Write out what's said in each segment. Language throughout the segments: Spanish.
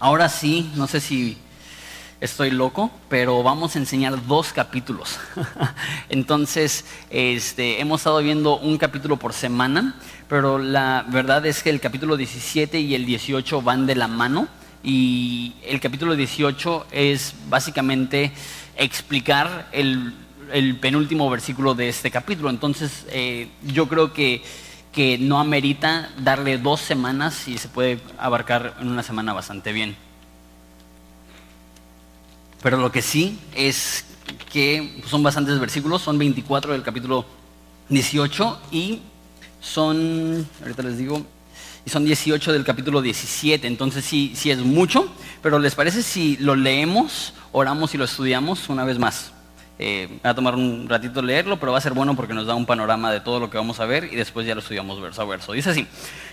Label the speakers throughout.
Speaker 1: Ahora sí, no sé si estoy loco, pero vamos a enseñar dos capítulos. Entonces, este, hemos estado viendo un capítulo por semana, pero la verdad es que el capítulo 17 y el 18 van de la mano. Y el capítulo 18 es básicamente explicar el, penúltimo versículo de este capítulo. Entonces, eh, yo creo que que no amerita darle dos semanas y se puede abarcar en una semana bastante bien. Pero lo que sí es que son bastantes versículos, son 24 del capítulo 18 y son, ahorita les digo, y son 18 del capítulo 17, entonces sí, sí es mucho, pero ¿les parece si lo leemos, oramos y lo estudiamos una vez más? Eh, va a tomar un ratito leerlo, pero va a ser bueno porque nos da un panorama de todo lo que vamos a ver y después ya lo estudiamos verso a verso. Dice así,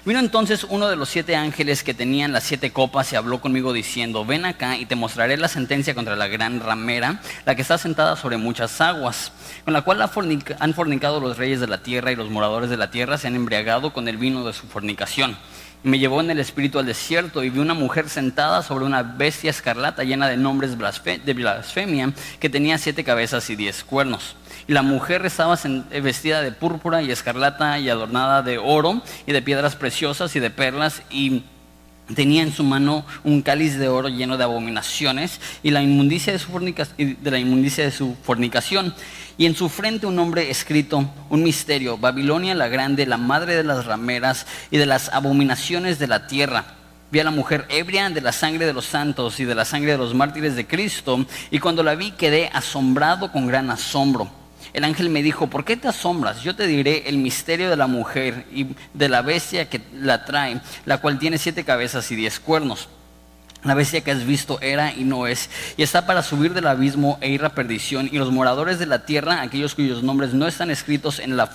Speaker 1: vino entonces uno de los siete ángeles que tenían las siete copas y habló conmigo diciendo, ven acá y te mostraré la sentencia contra la gran ramera, la que está sentada sobre muchas aguas, con la cual han fornicado los reyes de la tierra y los moradores de la tierra se han embriagado con el vino de su fornicación me llevó en el espíritu al desierto y vi una mujer sentada sobre una bestia escarlata llena de nombres de blasfemia que tenía siete cabezas y diez cuernos. Y la mujer estaba vestida de púrpura y escarlata y adornada de oro y de piedras preciosas y de perlas y tenía en su mano un cáliz de oro lleno de abominaciones y la inmundicia de su, de la inmundicia de su fornicación y en su frente un nombre escrito, un misterio, Babilonia la grande, la madre de las rameras y de las abominaciones de la tierra. Vi a la mujer ebria de la sangre de los santos y de la sangre de los mártires de Cristo, y cuando la vi quedé asombrado con gran asombro. El ángel me dijo, ¿por qué te asombras? Yo te diré el misterio de la mujer y de la bestia que la trae, la cual tiene siete cabezas y diez cuernos. La bestia que has visto era y no es, y está para subir del abismo e ir a perdición, y los moradores de la tierra, aquellos cuyos nombres no están escritos, en la,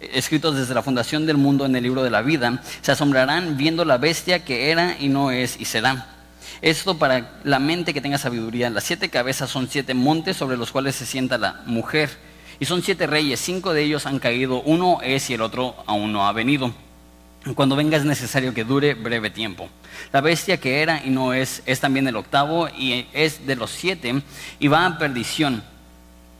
Speaker 1: escritos desde la fundación del mundo en el libro de la vida, se asombrarán viendo la bestia que era y no es y será. Esto para la mente que tenga sabiduría. Las siete cabezas son siete montes sobre los cuales se sienta la mujer, y son siete reyes, cinco de ellos han caído, uno es y el otro aún no ha venido. Cuando venga es necesario que dure breve tiempo. La bestia que era y no es, es también el octavo y es de los siete y va a perdición.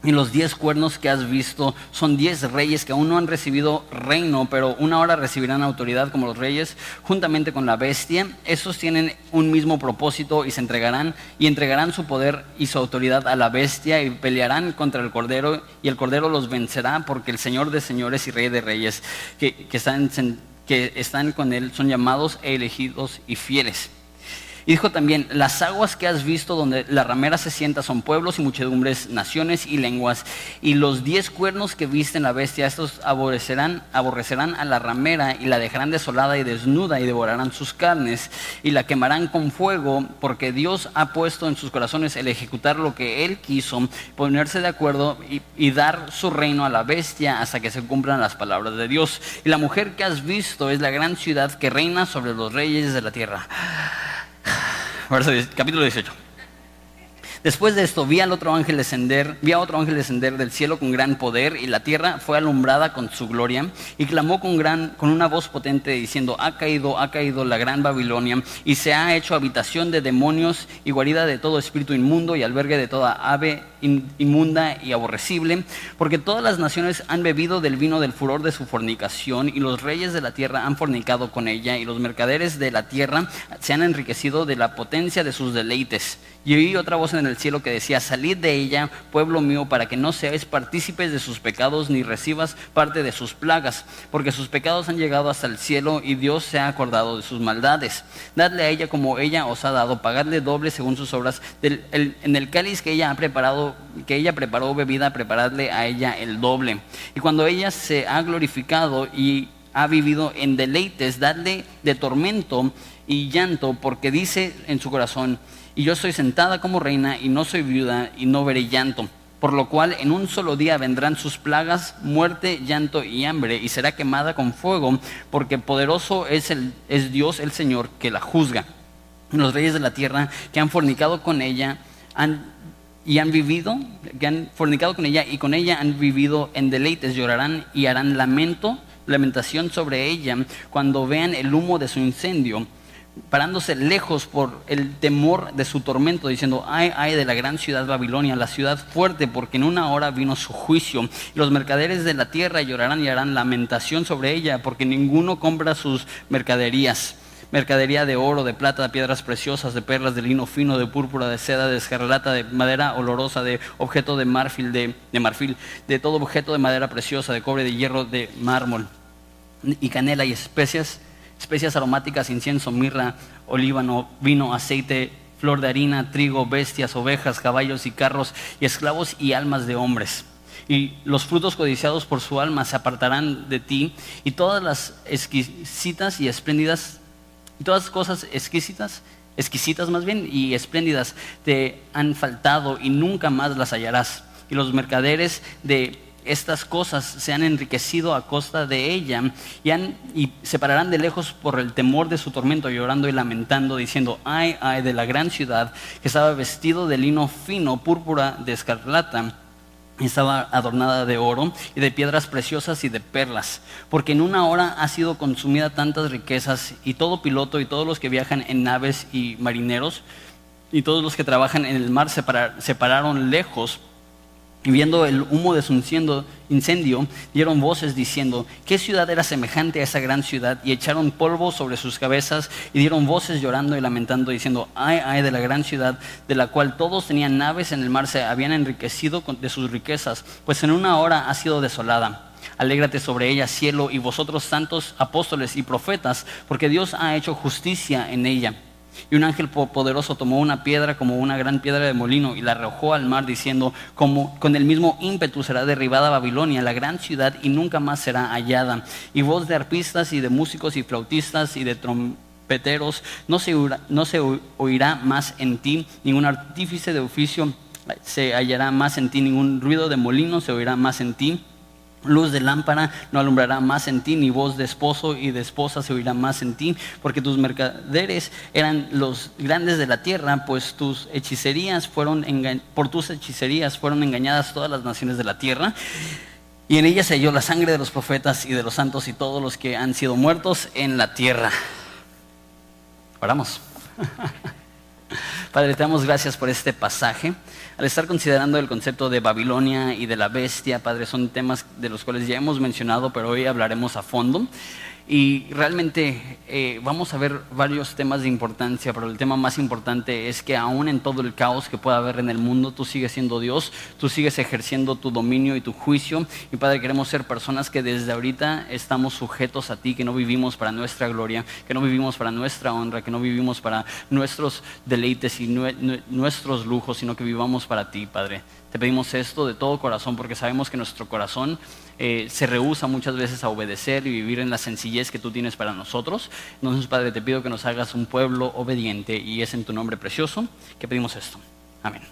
Speaker 1: Y los diez cuernos que has visto son diez reyes que aún no han recibido reino, pero una hora recibirán autoridad como los reyes, juntamente con la bestia. Esos tienen un mismo propósito y se entregarán y entregarán su poder y su autoridad a la bestia y pelearán contra el cordero y el cordero los vencerá porque el Señor de señores y Rey de reyes que, que están que están con él son llamados elegidos y fieles. Y dijo también, las aguas que has visto donde la ramera se sienta son pueblos y muchedumbres, naciones y lenguas. Y los diez cuernos que viste en la bestia, estos aborrecerán, aborrecerán a la ramera y la dejarán desolada y desnuda y devorarán sus carnes y la quemarán con fuego porque Dios ha puesto en sus corazones el ejecutar lo que Él quiso, ponerse de acuerdo y, y dar su reino a la bestia hasta que se cumplan las palabras de Dios. Y la mujer que has visto es la gran ciudad que reina sobre los reyes de la tierra capítulo 18. Después de esto vi al otro ángel descender, vi a otro ángel descender del cielo con gran poder y la tierra fue alumbrada con su gloria y clamó con con una voz potente diciendo, ha caído, ha caído la gran Babilonia y se ha hecho habitación de demonios y guarida de todo espíritu inmundo y albergue de toda ave inmunda y aborrecible, porque todas las naciones han bebido del vino del furor de su fornicación y los reyes de la tierra han fornicado con ella y los mercaderes de la tierra se han enriquecido de la potencia de sus deleites. Y oí otra voz en el cielo que decía, salid de ella, pueblo mío, para que no seáis partícipes de sus pecados ni recibas parte de sus plagas, porque sus pecados han llegado hasta el cielo y Dios se ha acordado de sus maldades. Dadle a ella como ella os ha dado, pagadle doble según sus obras. en el cáliz que ella ha preparado, que ella preparó bebida, preparadle a ella el doble. Y cuando ella se ha glorificado y ha vivido en deleites, dadle de tormento y llanto, porque dice en su corazón, y yo soy sentada como reina y no soy viuda y no veré llanto. Por lo cual en un solo día vendrán sus plagas, muerte, llanto y hambre, y será quemada con fuego, porque poderoso es, el, es Dios el Señor que la juzga. Los reyes de la tierra que han fornicado con ella han, y han vivido, que han fornicado con ella y con ella han vivido en deleites, llorarán y harán lamento, lamentación sobre ella cuando vean el humo de su incendio parándose lejos por el temor de su tormento, diciendo, ay, ay de la gran ciudad Babilonia, la ciudad fuerte, porque en una hora vino su juicio. Y los mercaderes de la tierra llorarán y harán lamentación sobre ella, porque ninguno compra sus mercaderías. Mercadería de oro, de plata, de piedras preciosas, de perlas, de lino fino, de púrpura, de seda, de escarlata, de madera olorosa, de objeto de marfil, de, de marfil, de todo objeto de madera preciosa, de cobre, de hierro, de mármol, y canela y especias especias aromáticas, incienso, mirra, olíbano, vino, aceite, flor de harina, trigo, bestias, ovejas, caballos y carros, y esclavos y almas de hombres. Y los frutos codiciados por su alma se apartarán de ti, y todas las exquisitas y espléndidas, y todas cosas exquisitas, exquisitas más bien, y espléndidas te han faltado, y nunca más las hallarás. Y los mercaderes de estas cosas se han enriquecido a costa de ella y, y se pararán de lejos por el temor de su tormento, llorando y lamentando, diciendo, ay, ay de la gran ciudad que estaba vestido de lino fino, púrpura de escarlata, estaba adornada de oro y de piedras preciosas y de perlas, porque en una hora ha sido consumida tantas riquezas y todo piloto y todos los que viajan en naves y marineros y todos los que trabajan en el mar se pararon lejos y viendo el humo de su incendio, dieron voces diciendo, ¿qué ciudad era semejante a esa gran ciudad? Y echaron polvo sobre sus cabezas y dieron voces llorando y lamentando, diciendo, ay, ay de la gran ciudad, de la cual todos tenían naves en el mar, se habían enriquecido de sus riquezas, pues en una hora ha sido desolada. Alégrate sobre ella, cielo, y vosotros santos apóstoles y profetas, porque Dios ha hecho justicia en ella. Y un ángel poderoso tomó una piedra como una gran piedra de molino y la arrojó al mar diciendo, como con el mismo ímpetu será derribada Babilonia, la gran ciudad, y nunca más será hallada. Y voz de arpistas y de músicos y flautistas y de trompeteros no se no se oirá más en ti, ningún artífice de oficio se hallará más en ti, ningún ruido de molino se oirá más en ti Luz de lámpara no alumbrará más en ti, ni voz de esposo y de esposa se oirá más en ti, porque tus mercaderes eran los grandes de la tierra, pues tus hechicerías fueron por tus hechicerías fueron engañadas todas las naciones de la tierra. Y en ellas se halló la sangre de los profetas y de los santos y todos los que han sido muertos en la tierra. Oramos. Padre, te damos gracias por este pasaje. Al estar considerando el concepto de Babilonia y de la bestia, Padre, son temas de los cuales ya hemos mencionado, pero hoy hablaremos a fondo. Y realmente eh, vamos a ver varios temas de importancia, pero el tema más importante es que aún en todo el caos que pueda haber en el mundo, tú sigues siendo Dios, tú sigues ejerciendo tu dominio y tu juicio. Y Padre, queremos ser personas que desde ahorita estamos sujetos a ti, que no vivimos para nuestra gloria, que no vivimos para nuestra honra, que no vivimos para nuestros deleites y nuestros lujos, sino que vivamos para ti, Padre. Te pedimos esto de todo corazón porque sabemos que nuestro corazón eh, se rehúsa muchas veces a obedecer y vivir en la sencillez que tú tienes para nosotros. Entonces, Padre, te pido que nos hagas un pueblo obediente y es en tu nombre precioso que pedimos esto. Amén.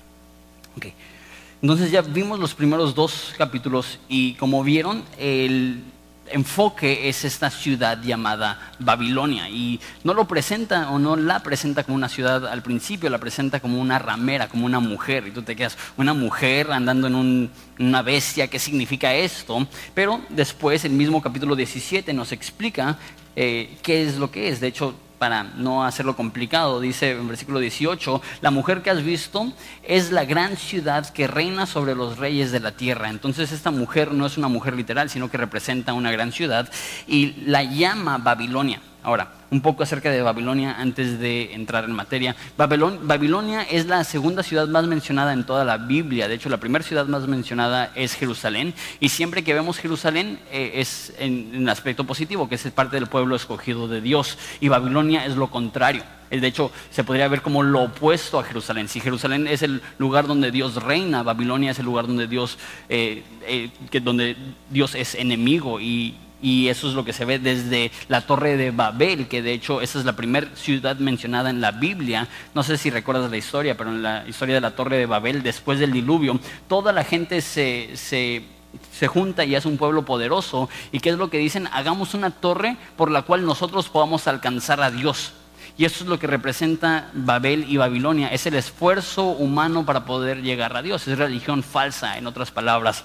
Speaker 1: Entonces ya vimos los primeros dos capítulos y como vieron, el enfoque es esta ciudad llamada Babilonia y no lo presenta o no la presenta como una ciudad al principio, la presenta como una ramera, como una mujer y tú te quedas, una mujer andando en una bestia, ¿qué significa esto? Pero después el mismo capítulo 17 nos explica eh, qué es lo que es. De hecho, para no hacerlo complicado, dice en versículo 18, la mujer que has visto es la gran ciudad que reina sobre los reyes de la tierra. Entonces esta mujer no es una mujer literal, sino que representa una gran ciudad y la llama Babilonia. Ahora, un poco acerca de Babilonia antes de entrar en materia. Babilonia es la segunda ciudad más mencionada en toda la Biblia. De hecho, la primera ciudad más mencionada es Jerusalén. Y siempre que vemos Jerusalén eh, es en, aspecto positivo, que es parte del pueblo escogido de Dios. Y Babilonia es lo contrario. De hecho, se podría ver como lo opuesto a Jerusalén. Si Jerusalén es el lugar donde Dios reina, Babilonia es el lugar donde Dios, eh, eh, donde Dios es enemigo y, y eso es lo que se ve desde la torre de Babel, que de hecho esa es la primera ciudad mencionada en la Biblia. No sé si recuerdas la historia, pero en la historia de la torre de Babel, después del diluvio, toda la gente se, se, se junta y es un pueblo poderoso. ¿Y qué es lo que dicen? Hagamos una torre por la cual nosotros podamos alcanzar a Dios. Y eso es lo que representa Babel y Babilonia. Es el esfuerzo humano para poder llegar a Dios. Es religión falsa, en otras palabras.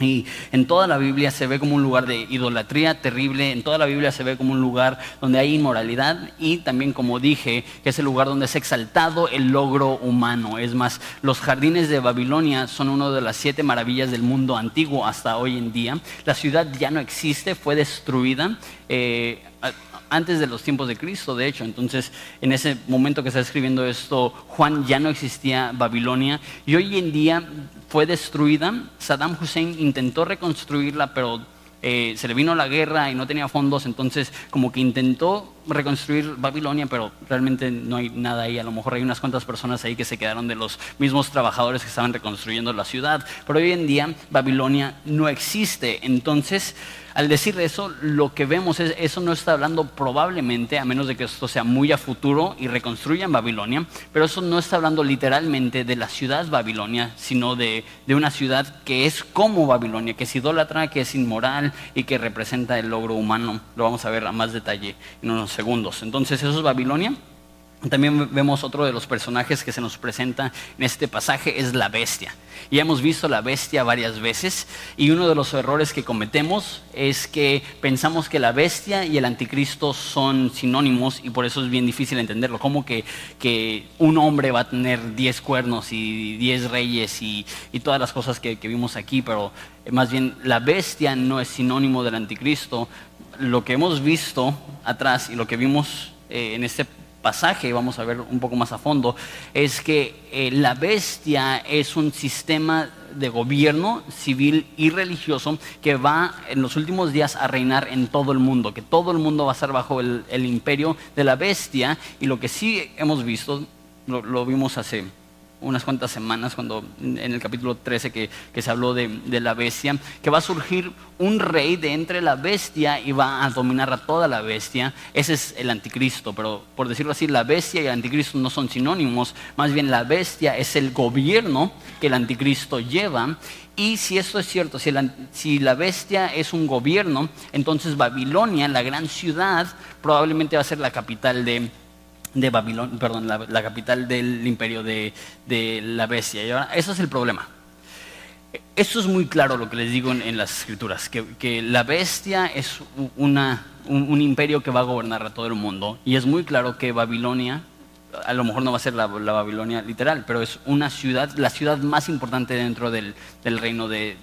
Speaker 1: Y en toda la Biblia se ve como un lugar de idolatría terrible, en toda la Biblia se ve como un lugar donde hay inmoralidad y también, como dije, que es el lugar donde es exaltado el logro humano. Es más, los jardines de Babilonia son una de las siete maravillas del mundo antiguo hasta hoy en día. La ciudad ya no existe, fue destruida. Eh, antes de los tiempos de Cristo, de hecho. Entonces, en ese momento que está escribiendo esto, Juan ya no existía Babilonia y hoy en día fue destruida. Saddam Hussein intentó reconstruirla, pero eh, se le vino la guerra y no tenía fondos, entonces como que intentó reconstruir Babilonia, pero realmente no hay nada ahí. A lo mejor hay unas cuantas personas ahí que se quedaron de los mismos trabajadores que estaban reconstruyendo la ciudad, pero hoy en día Babilonia no existe. Entonces, al decir eso, lo que vemos es, eso no está hablando probablemente, a menos de que esto sea muy a futuro y reconstruyan Babilonia, pero eso no está hablando literalmente de la ciudad Babilonia, sino de, de una ciudad que es como Babilonia, que es idólatra, que es inmoral y que representa el logro humano. Lo vamos a ver a más detalle en unos segundos. Entonces, eso es Babilonia. También vemos otro de los personajes que se nos presenta en este pasaje, es la bestia. Ya hemos visto la bestia varias veces y uno de los errores que cometemos es que pensamos que la bestia y el anticristo son sinónimos y por eso es bien difícil entenderlo. Como que, que un hombre va a tener diez cuernos y diez reyes y, todas las cosas que, vimos aquí, pero más bien la bestia no es sinónimo del anticristo. Lo que hemos visto atrás y lo que vimos eh, en este pasaje, vamos a ver un poco más a fondo, es que eh, la bestia es un sistema de gobierno civil y religioso que va en los últimos días a reinar en todo el mundo, que todo el mundo va a estar bajo el, imperio de la bestia y lo que sí hemos visto, lo vimos hace unas cuantas semanas, cuando en el capítulo 13 que, se habló de, la bestia, que va a surgir un rey de entre la bestia y va a dominar a toda la bestia. Ese es el anticristo, pero por decirlo así, la bestia y el anticristo no son sinónimos, más bien la bestia es el gobierno que el anticristo lleva. Y si esto es cierto, si si la bestia es un gobierno, entonces Babilonia, la gran ciudad, probablemente va a ser la capital de, de Babilonia, perdón, la, capital del imperio de, la bestia. Y ahora, eso es el problema. Esto es muy claro lo que les digo en, las escrituras, que, la bestia es una, un, imperio que va a gobernar a todo el mundo. Y es muy claro que Babilonia, a lo mejor no va a ser la, Babilonia literal, pero es una ciudad, la ciudad más importante dentro del, reino de,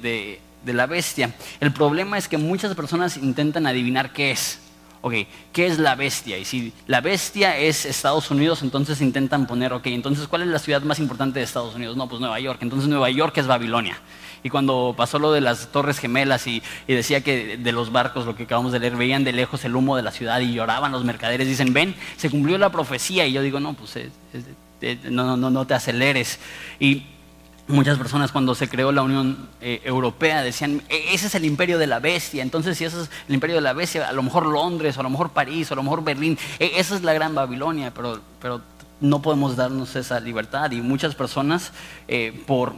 Speaker 1: de la bestia. El problema es que muchas personas intentan adivinar qué es. Ok, ¿qué es la bestia? Y si la bestia es Estados Unidos, entonces intentan poner, ok, entonces ¿cuál es la ciudad más importante de Estados Unidos? No, pues Nueva York. Entonces Nueva York es Babilonia. Y cuando pasó lo de las Torres Gemelas y, decía que de los barcos, lo que acabamos de leer, veían de lejos el humo de la ciudad y lloraban los mercaderes, dicen, ven, se cumplió la profecía. Y yo digo, no, pues no, no, no te aceleres. Y Muchas personas cuando se creó la Unión eh, Europea decían, e, ese es el imperio de la bestia, entonces si ese es el imperio de la bestia, a lo mejor Londres, o a lo mejor París, o a lo mejor Berlín, e, esa es la gran Babilonia, pero, pero no podemos darnos esa libertad y muchas personas eh, por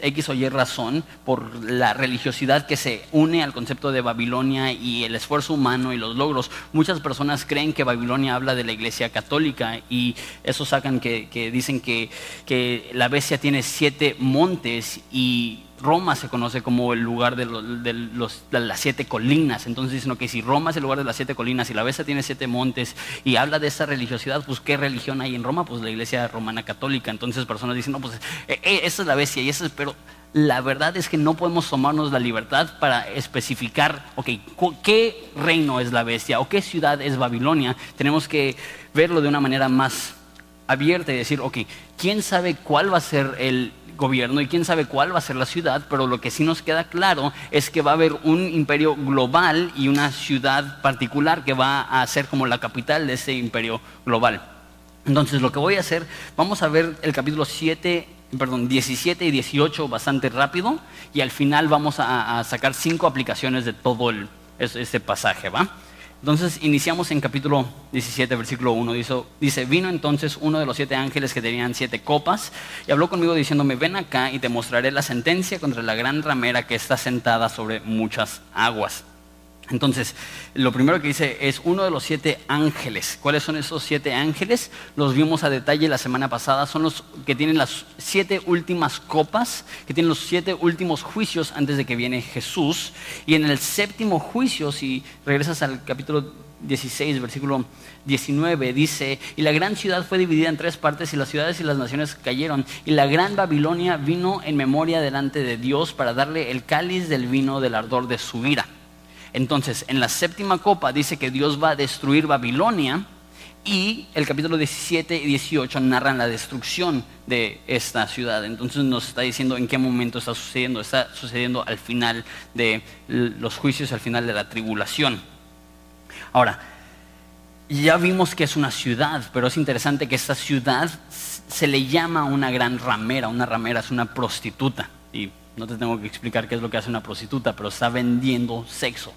Speaker 1: X o Y razón, por la religiosidad que se une al concepto de Babilonia y el esfuerzo humano y los logros, muchas personas creen que Babilonia habla de la iglesia católica y eso sacan que, dicen que, que la bestia tiene siete montes y Roma se conoce como el lugar de, las siete colinas. Entonces dicen que si Roma es el lugar de las siete colinas y la bestia tiene siete montes y habla de esa religiosidad, pues ¿qué religión hay en Roma? Pues la iglesia romana católica. Entonces personas dicen, no, pues eh, eh, esa es la bestia y esa es, pero la verdad es que no podemos tomarnos la libertad para especificar, ok, ¿qué reino es la bestia o qué ciudad es Babilonia? Tenemos que verlo de una manera más abierta y decir, ok, ¿quién sabe cuál va a ser el gobierno y quién sabe cuál va a ser la ciudad, pero lo que sí nos queda claro es que va a haber un imperio global y una ciudad particular que va a ser como la capital de ese imperio global. Entonces lo que voy a hacer, vamos a ver el capítulo 7, perdón, 17 y 18 bastante rápido y al final vamos a, sacar cinco aplicaciones de todo el, este pasaje, ¿va? Entonces iniciamos en capítulo 17, versículo 1. Dice, dice, vino entonces uno de los siete ángeles que tenían siete copas y habló conmigo diciéndome, ven acá y te mostraré la sentencia contra la gran ramera que está sentada sobre muchas aguas. Entonces, lo primero que dice es uno de los siete ángeles. ¿Cuáles son esos siete ángeles? Los vimos a detalle la semana pasada. Son los que tienen las siete últimas copas, que tienen los siete últimos juicios antes de que viene Jesús. Y en el séptimo juicio, si regresas al capítulo 16, versículo 19, dice, y la gran ciudad fue dividida en tres partes y las ciudades y las naciones cayeron. Y la gran Babilonia vino en memoria delante de Dios para darle el cáliz del vino del ardor de su ira. Entonces, en la séptima copa dice que Dios va a destruir Babilonia y el capítulo 17 y 18 narran la destrucción de esta ciudad. Entonces nos está diciendo en qué momento está sucediendo. Está sucediendo al final de los juicios, al final de la tribulación. Ahora, ya vimos que es una ciudad, pero es interesante que esta ciudad se le llama una gran ramera. Una ramera es una prostituta. Y no te tengo que explicar qué es lo que hace una prostituta, pero está vendiendo sexo.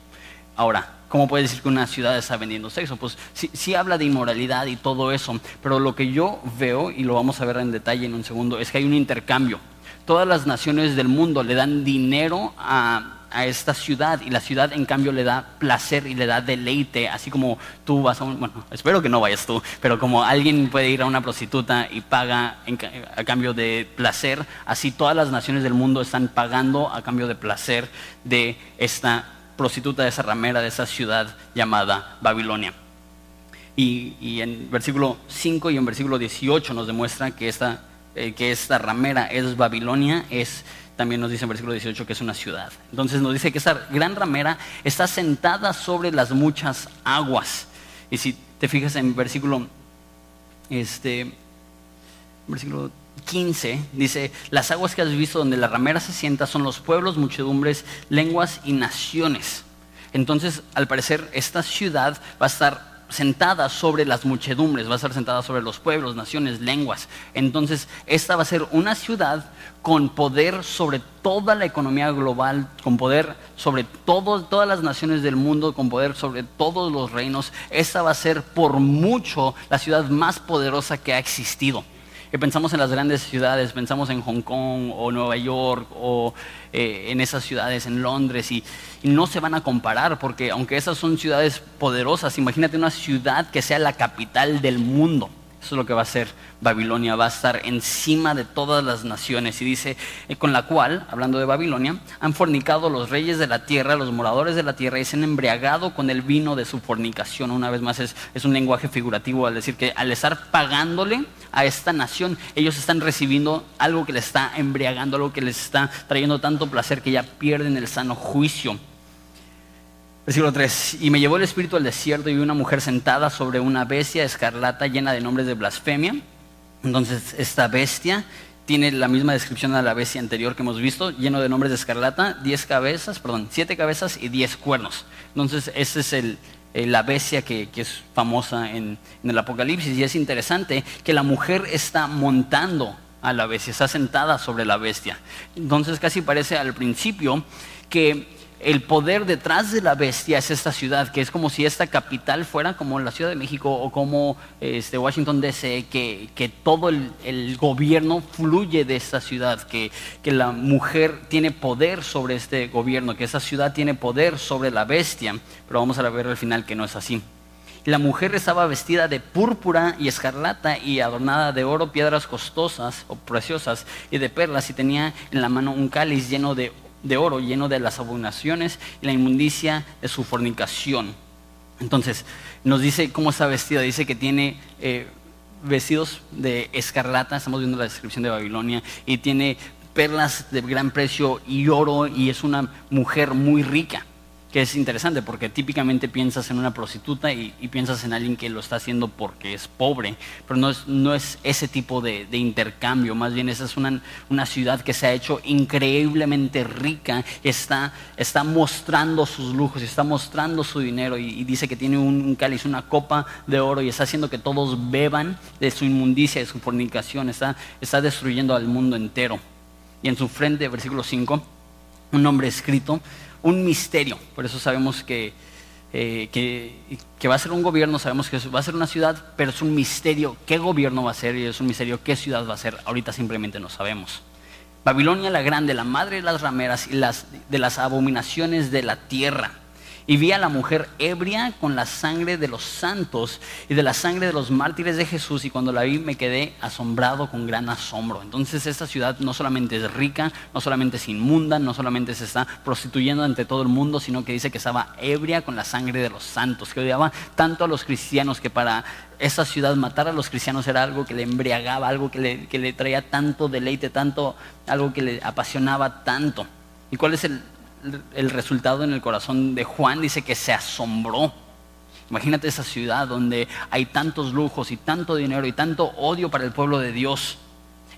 Speaker 1: Ahora, ¿cómo puede decir que una ciudad está vendiendo sexo? Pues sí, habla de inmoralidad y todo eso, pero lo que yo veo, y lo vamos a ver en detalle en un segundo, es que hay un intercambio. Todas las naciones del mundo le dan dinero a, esta ciudad y la ciudad en cambio le da placer y le da deleite, así como tú vas a un, bueno, espero que no vayas tú, pero como alguien puede ir a una prostituta y paga a cambio de placer, así todas las naciones del mundo están pagando a cambio de placer de esta prostituta de esa ramera de esa ciudad llamada Babilonia. Y, en versículo 5 y en versículo 18 nos demuestra que esta, eh, que esta ramera es Babilonia, es, también nos dice en versículo 18 que es una ciudad. Entonces nos dice que esta gran ramera está sentada sobre las muchas aguas. Y si te fijas en versículo, este, versículo 15 dice, las aguas que has visto donde la ramera se sienta son los pueblos, muchedumbres, lenguas y naciones. Entonces, al parecer, esta ciudad va a estar sentada sobre las muchedumbres, va a estar sentada sobre los pueblos, naciones, lenguas. Entonces, esta va a ser una ciudad con poder sobre toda la economía global, con poder sobre todas las naciones del mundo, con poder sobre todos los reinos. Esta va a ser por mucho la ciudad más poderosa que ha existido que pensamos en las grandes ciudades, pensamos en Hong Kong o Nueva York o eh, en esas ciudades, en Londres, y, no se van a comparar, porque aunque esas son ciudades poderosas, imagínate una ciudad que sea la capital del mundo. Eso es lo que va a ser Babilonia, va a estar encima de todas las naciones. Y dice, eh, con la cual, hablando de Babilonia, han fornicado los reyes de la tierra, los moradores de la tierra, y se han embriagado con el vino de su fornicación. Una vez más, es un lenguaje figurativo al decir que al estar pagándole a esta nación, ellos están recibiendo algo que les está embriagando, algo que les está trayendo tanto placer que ya pierden el sano juicio. Versículo 3. Y me llevó el espíritu al desierto y vi una mujer sentada sobre una bestia escarlata llena de nombres de blasfemia. Entonces, esta bestia tiene la misma descripción de la bestia anterior que hemos visto, lleno de nombres de escarlata, diez cabezas, perdón, siete cabezas y diez cuernos. Entonces, esa es el, la bestia que, es famosa en, en el Apocalipsis. Y es interesante que la mujer está montando a la bestia, está sentada sobre la bestia. Entonces, casi parece al principio que el poder detrás de la bestia es esta ciudad, que es como si esta capital fuera como la Ciudad de México o como este, Washington DC, que, que todo el, gobierno fluye de esta ciudad, que, que la mujer tiene poder sobre este gobierno, que esta ciudad tiene poder sobre la bestia, pero vamos a ver al final que no es así. La mujer estaba vestida de púrpura y escarlata y adornada de oro, piedras costosas o preciosas y de perlas y tenía en la mano un cáliz lleno de de oro lleno de las abominaciones y la inmundicia de su fornicación. Entonces, nos dice cómo está vestida. Dice que tiene eh, vestidos de escarlata, estamos viendo la descripción de Babilonia, y tiene perlas de gran precio y oro, y es una mujer muy rica que es interesante porque típicamente piensas en una prostituta y, piensas en alguien que lo está haciendo porque es pobre, pero no es, no es ese tipo de, intercambio, más bien esa es una, una, ciudad que se ha hecho increíblemente rica, está, está mostrando sus lujos, está mostrando su dinero y, dice que tiene un, cáliz, una copa de oro y está haciendo que todos beban de su inmundicia, de su fornicación, está, está destruyendo al mundo entero. Y en su frente, versículo 5, un nombre escrito un misterio. Por eso sabemos que, eh, que, va a ser un gobierno, sabemos que va a ser una ciudad, pero es un misterio qué gobierno va a ser y es un misterio qué ciudad va a ser. Ahorita simplemente no sabemos. Babilonia la grande, la madre de las rameras y las, de las abominaciones de la tierra. Y vi a la mujer ebria con la sangre de los santos y de la sangre de los mártires de Jesús. Y cuando la vi me quedé asombrado con gran asombro. Entonces esta ciudad no solamente es rica, no solamente es inmunda, no solamente se está prostituyendo ante todo el mundo, sino que dice que estaba ebria con la sangre de los santos, que odiaba tanto a los cristianos que para esa ciudad matar a los cristianos era algo que le embriagaba, algo que le, que le traía tanto deleite, tanto, algo que le apasionaba tanto. ¿Y cuál es el, el resultado en el corazón de Juan dice que se asombró. Imagínate esa ciudad donde hay tantos lujos y tanto dinero y tanto odio para el pueblo de Dios.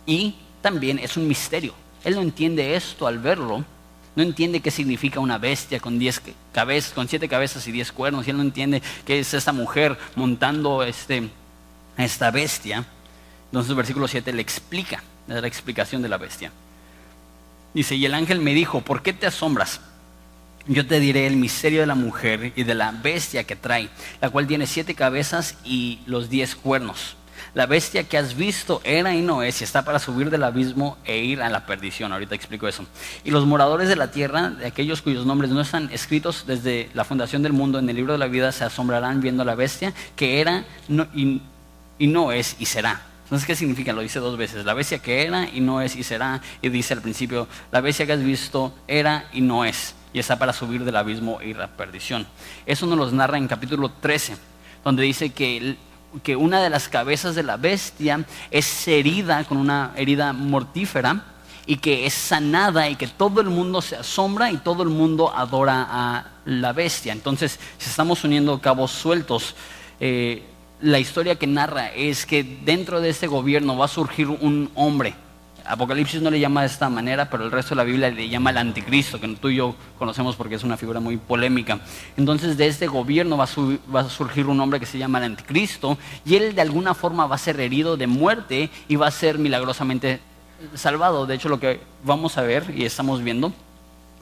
Speaker 1: Y también es un misterio. Él no entiende esto al verlo. No entiende qué significa una bestia con diez cabezas, con siete cabezas y diez cuernos. Y él no entiende qué es esta mujer montando este, esta bestia. Entonces el versículo 7 le explica, la explicación de la bestia. Dice, y el ángel me dijo, ¿por qué te asombras? Yo te diré el misterio de la mujer y de la bestia que trae, la cual tiene siete cabezas y los diez cuernos. La bestia que has visto era y no es, y está para subir del abismo e ir a la perdición. Ahorita explico eso. Y los moradores de la tierra, de aquellos cuyos nombres no están escritos desde la fundación del mundo en el libro de la vida, se asombrarán viendo a la bestia que era y no es y será entonces, ¿qué significa? Lo dice dos veces. La bestia que era y no es y será. Y dice al principio, la bestia que has visto era y no es. Y está para subir del abismo y la perdición. Eso nos lo narra en capítulo 13, donde dice que, que una de las cabezas de la bestia es herida con una herida mortífera y que es sanada y que todo el mundo se asombra y todo el mundo adora a la bestia. Entonces, si estamos uniendo cabos sueltos, eh, la historia que narra es que dentro de este gobierno va a surgir un hombre. Apocalipsis no le llama de esta manera, pero el resto de la Biblia le llama el anticristo, que tú y yo conocemos porque es una figura muy polémica. Entonces de este gobierno va a, surgir un hombre que se llama el anticristo y él de alguna forma va a ser herido de muerte y va a ser milagrosamente salvado. De hecho lo que vamos a ver y estamos viendo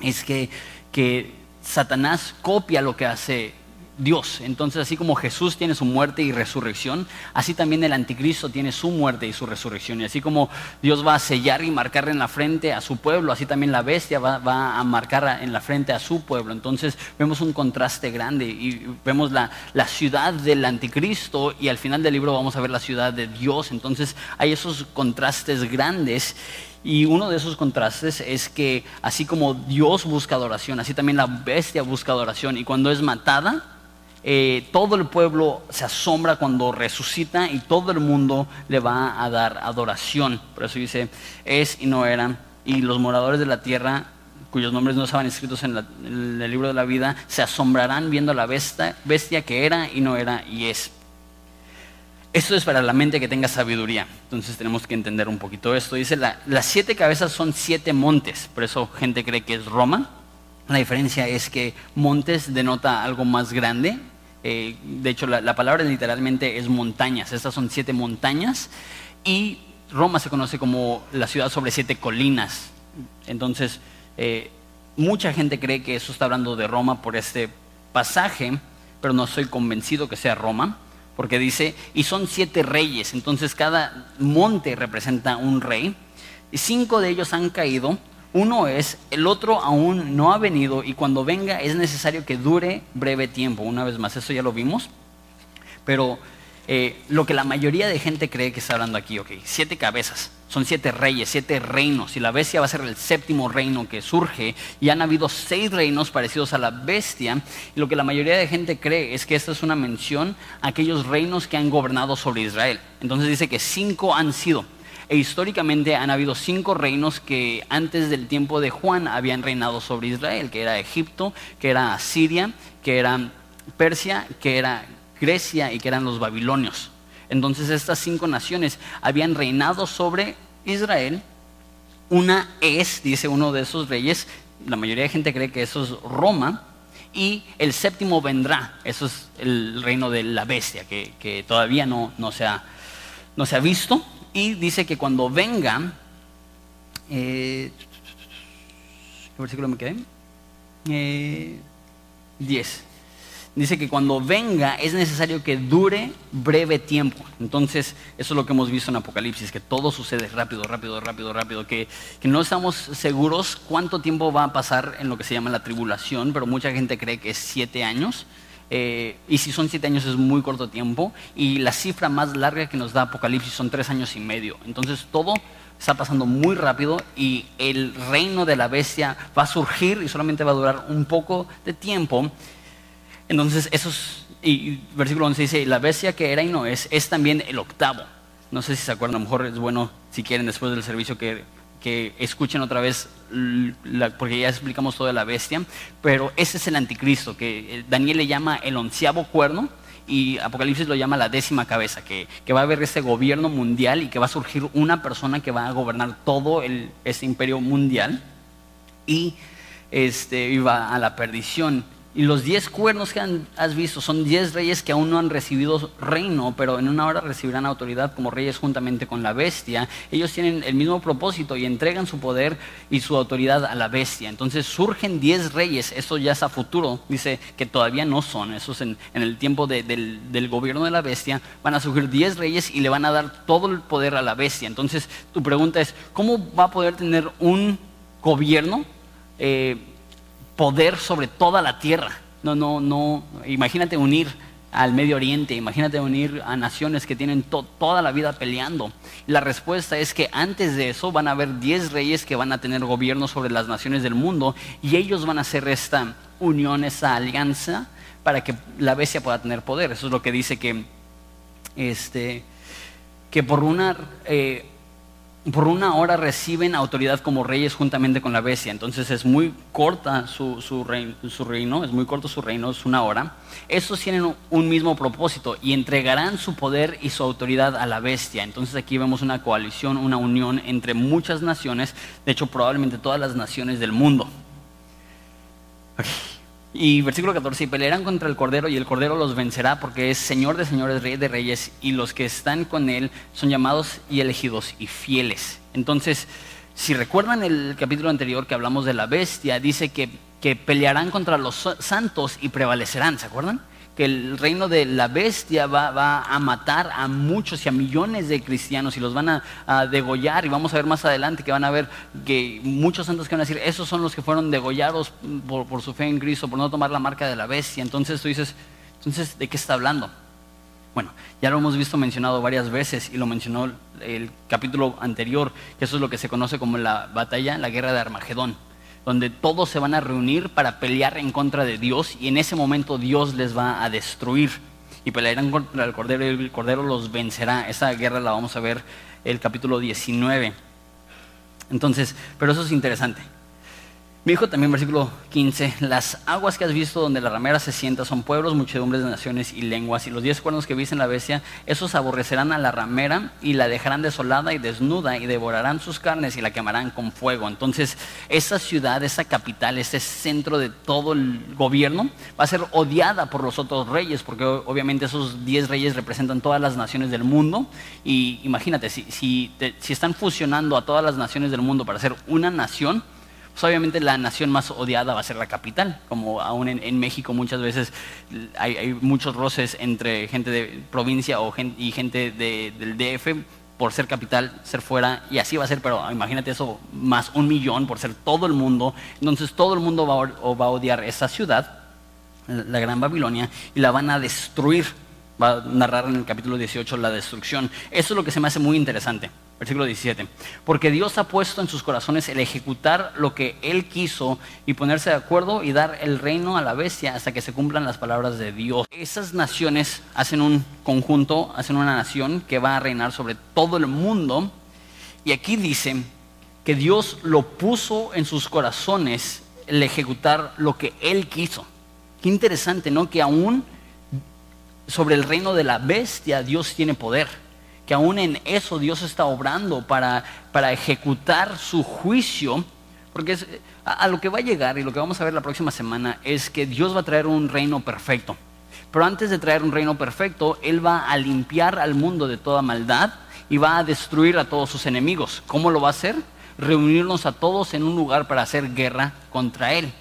Speaker 1: es que, que Satanás copia lo que hace Dios. Entonces, así como Jesús tiene su muerte y resurrección, así también el anticristo tiene su muerte y su resurrección. Y así como Dios va a sellar y marcar en la frente a su pueblo, así también la bestia va, a marcar en la frente a su pueblo. Entonces, vemos un contraste grande y vemos la, la ciudad del anticristo y al final del libro vamos a ver la ciudad de Dios. Entonces, hay esos contrastes grandes. Y uno de esos contrastes es que así como Dios busca adoración, así también la bestia busca adoración. Y cuando es matada, eh, todo el pueblo se asombra cuando resucita y todo el mundo le va a dar adoración. Por eso dice, es y no eran. Y los moradores de la tierra, cuyos nombres no estaban escritos en, el libro de la vida, se asombrarán viendo la bestia, bestia que era y no era y es. Esto es para la mente que tenga sabiduría. Entonces tenemos que entender un poquito esto. Dice, las siete cabezas son siete montes. Por eso gente cree que es Roma. La diferencia es que montes denota algo más grande. Eh, de hecho, la, palabra literalmente es montañas. Estas son siete montañas. Y Roma se conoce como la ciudad sobre siete colinas. Entonces, eh, mucha gente cree que eso está hablando de Roma por este pasaje, pero no estoy convencido que sea Roma, porque dice, y son siete reyes. Entonces, cada monte representa un rey. Y cinco de ellos han caído uno es, el otro aún no ha venido y cuando venga es necesario que dure breve tiempo. Una vez más, eso ya lo vimos. Pero eh, lo que la mayoría de gente cree que está hablando aquí, ok, siete cabezas, son siete reyes, siete reinos, y la bestia va a ser el séptimo reino que surge, y han habido seis reinos parecidos a la bestia, y lo que la mayoría de gente cree es que esta es una mención a aquellos reinos que han gobernado sobre Israel. Entonces dice que cinco han sido. E históricamente han habido cinco reinos que antes del tiempo de Juan habían reinado sobre Israel, que era Egipto, que era Siria, que era Persia, que era Grecia y que eran los babilonios. Entonces estas cinco naciones habían reinado sobre Israel. Una es, dice uno de esos reyes, la mayoría de gente cree que eso es Roma, y el séptimo vendrá, eso es el reino de la bestia, que, todavía no, no, se ha, no se ha visto, y dice que cuando venga, eh, ¿qué versículo me quedé? 10. Eh, dice que cuando venga es necesario que dure breve tiempo. Entonces, eso es lo que hemos visto en Apocalipsis, que todo sucede rápido, rápido, rápido, rápido, que, que no estamos seguros cuánto tiempo va a pasar en lo que se llama la tribulación, pero mucha gente cree que es siete años. Eh, y si son siete años es muy corto tiempo. Y la cifra más larga que nos da Apocalipsis son tres años y medio. Entonces todo está pasando muy rápido y el reino de la bestia va a surgir y solamente va a durar un poco de tiempo. Entonces, esos, y versículo 11 dice, la bestia que era y no es, es también el octavo. No sé si se acuerdan, a lo mejor es bueno, si quieren, después del servicio que, escuchen otra vez, porque ya explicamos todo de la bestia, pero ese es el anticristo, que Daniel le llama el onceavo cuerno, y Apocalipsis lo llama la décima cabeza, que, que, va a haber ese gobierno mundial y que va a surgir una persona que va a gobernar todo el, ese imperio mundial y este, iba a la perdición. Y los diez cuernos que has visto son diez reyes que aún no han recibido reino, pero en una hora recibirán autoridad como reyes juntamente con la bestia. Ellos tienen el mismo propósito y entregan su poder y su autoridad a la bestia. Entonces surgen diez reyes, eso ya es a futuro, dice que todavía no son, eso es en, el tiempo del, gobierno de la bestia, van a surgir diez reyes y le van a dar todo el poder a la bestia. Entonces tu pregunta es, ¿cómo va a poder tener un gobierno? Eh, poder sobre toda la tierra. No, no, no. Imagínate unir al Medio Oriente, imagínate unir a naciones que tienen toda la vida peleando. la respuesta es que antes de eso van a haber 10 reyes que van a tener gobierno sobre las naciones del mundo y ellos van a hacer esta unión, esa alianza para que la bestia pueda tener poder. Eso es lo que dice que, este, que por una... Eh, por una hora reciben autoridad como reyes juntamente con la bestia. Entonces es muy corta su, reino, es muy corto su reino, es una hora. Estos tienen un mismo propósito y entregarán su poder y su autoridad a la bestia. Entonces aquí vemos una coalición, una unión entre muchas naciones, de hecho probablemente todas las naciones del mundo. Y versículo 14, y pelearán contra el Cordero y el Cordero los vencerá porque es Señor de señores, Rey de reyes y los que están con él son llamados y elegidos y fieles. Entonces, si recuerdan el capítulo anterior que hablamos de la bestia, dice que, que pelearán contra los santos y prevalecerán, ¿se acuerdan? Que el reino de la bestia va, a matar a muchos y a millones de cristianos y los van a, degollar. Y vamos a ver más adelante que van a ver que muchos santos que van a decir, esos son los que fueron degollados por, su fe en Cristo, por no tomar la marca de la bestia. Entonces tú dices, entonces, ¿de qué está hablando? Bueno, ya lo hemos visto mencionado varias veces y lo mencionó el capítulo anterior, que eso es lo que se conoce como la batalla, la guerra de Armagedón donde todos se van a reunir para pelear en contra de Dios y en ese momento Dios les va a destruir y pelearán contra el Cordero y el Cordero los vencerá. Esa guerra la vamos a ver el capítulo 19. Entonces, pero eso es interesante. Me dijo también, versículo 15, las aguas que has visto donde la ramera se sienta son pueblos, muchedumbres de naciones y lenguas, y los diez cuernos que viste en la bestia, esos aborrecerán a la ramera y la dejarán desolada y desnuda y devorarán sus carnes y la quemarán con fuego. Entonces, esa ciudad, esa capital, ese centro de todo el gobierno, va a ser odiada por los otros reyes, porque obviamente esos diez reyes representan todas las naciones del mundo, y imagínate, si, si, si están fusionando a todas las naciones del mundo para ser una nación, pues, obviamente la nación más odiada va a ser la capital, como aún en, México muchas veces hay, muchos roces entre gente de provincia o y gente del DF por ser capital, ser fuera, y así va a ser, pero imagínate eso, más un millón por ser todo el mundo, entonces todo el mundo va a, va a odiar esa ciudad, la Gran Babilonia, y la van a destruir, va a narrar en el capítulo 18 la destrucción. Eso es lo que se me hace muy interesante. Versículo 17. Porque Dios ha puesto en sus corazones el ejecutar lo que Él quiso y ponerse de acuerdo y dar el reino a la bestia hasta que se cumplan las palabras de Dios. Esas naciones hacen un conjunto, hacen una nación que va a reinar sobre todo el mundo. Y aquí dice que Dios lo puso en sus corazones el ejecutar lo que Él quiso. Qué interesante, ¿no? Que aún sobre el reino de la bestia Dios tiene poder que aún en eso Dios está obrando para, para ejecutar su juicio, porque a, lo que va a llegar y lo que vamos a ver la próxima semana es que Dios va a traer un reino perfecto. Pero antes de traer un reino perfecto, Él va a limpiar al mundo de toda maldad y va a destruir a todos sus enemigos. ¿Cómo lo va a hacer? Reunirnos a todos en un lugar para hacer guerra contra Él.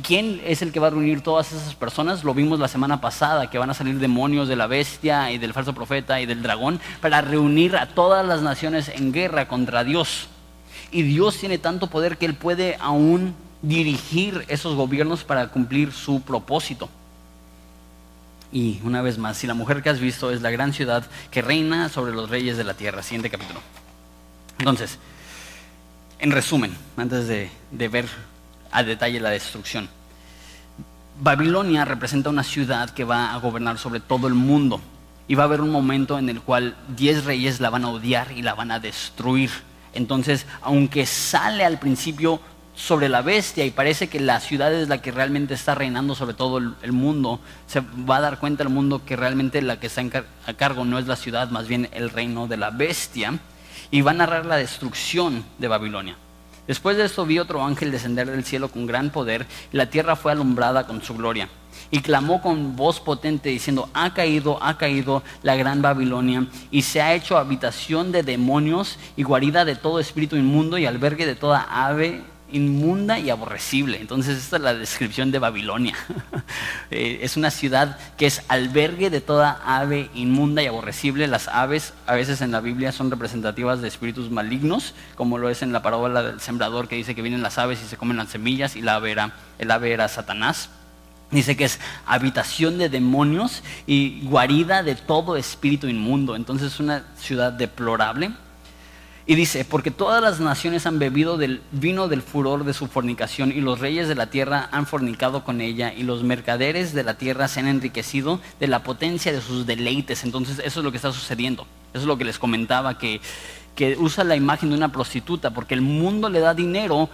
Speaker 1: ¿Quién es el que va a reunir todas esas personas? Lo vimos la semana pasada, que van a salir demonios de la bestia y del falso profeta y del dragón para reunir a todas las naciones en guerra contra Dios. Y Dios tiene tanto poder que Él puede aún dirigir esos gobiernos para cumplir su propósito. Y una vez más, si la mujer que has visto es la gran ciudad que reina sobre los reyes de la tierra. Siguiente capítulo. Entonces, en resumen, antes de, de ver a detalle la destrucción. Babilonia representa una ciudad que va a gobernar sobre todo el mundo y va a haber un momento en el cual diez reyes la van a odiar y la van a destruir. Entonces, aunque sale al principio sobre la bestia y parece que la ciudad es la que realmente está reinando sobre todo el, mundo, se va a dar cuenta el mundo que realmente la que está a cargo no es la ciudad, más bien el reino de la bestia, y va a narrar la destrucción de Babilonia. Después de esto vi otro ángel descender del cielo con gran poder, y la tierra fue alumbrada con su gloria. Y clamó con voz potente diciendo, ha caído, ha caído la gran Babilonia, y se ha hecho habitación de demonios y guarida de todo espíritu inmundo y albergue de toda ave inmunda y aborrecible. Entonces esta es la descripción de Babilonia. Eh, es una ciudad que es albergue de toda ave inmunda y aborrecible. Las aves a veces en la Biblia son representativas de espíritus malignos, como lo es en la parábola del sembrador que dice que vienen las aves y se comen las semillas y la ave era, el ave era Satanás. Dice que es habitación de demonios y guarida de todo espíritu inmundo. Entonces es una ciudad deplorable y dice, porque todas las naciones han bebido del vino del furor de su fornicación y los reyes de la tierra han fornicado con ella y los mercaderes de la tierra se han enriquecido de la potencia de sus deleites. Entonces eso es lo que está sucediendo. Eso es lo que les comentaba, que, que usa la imagen de una prostituta, porque el mundo le da dinero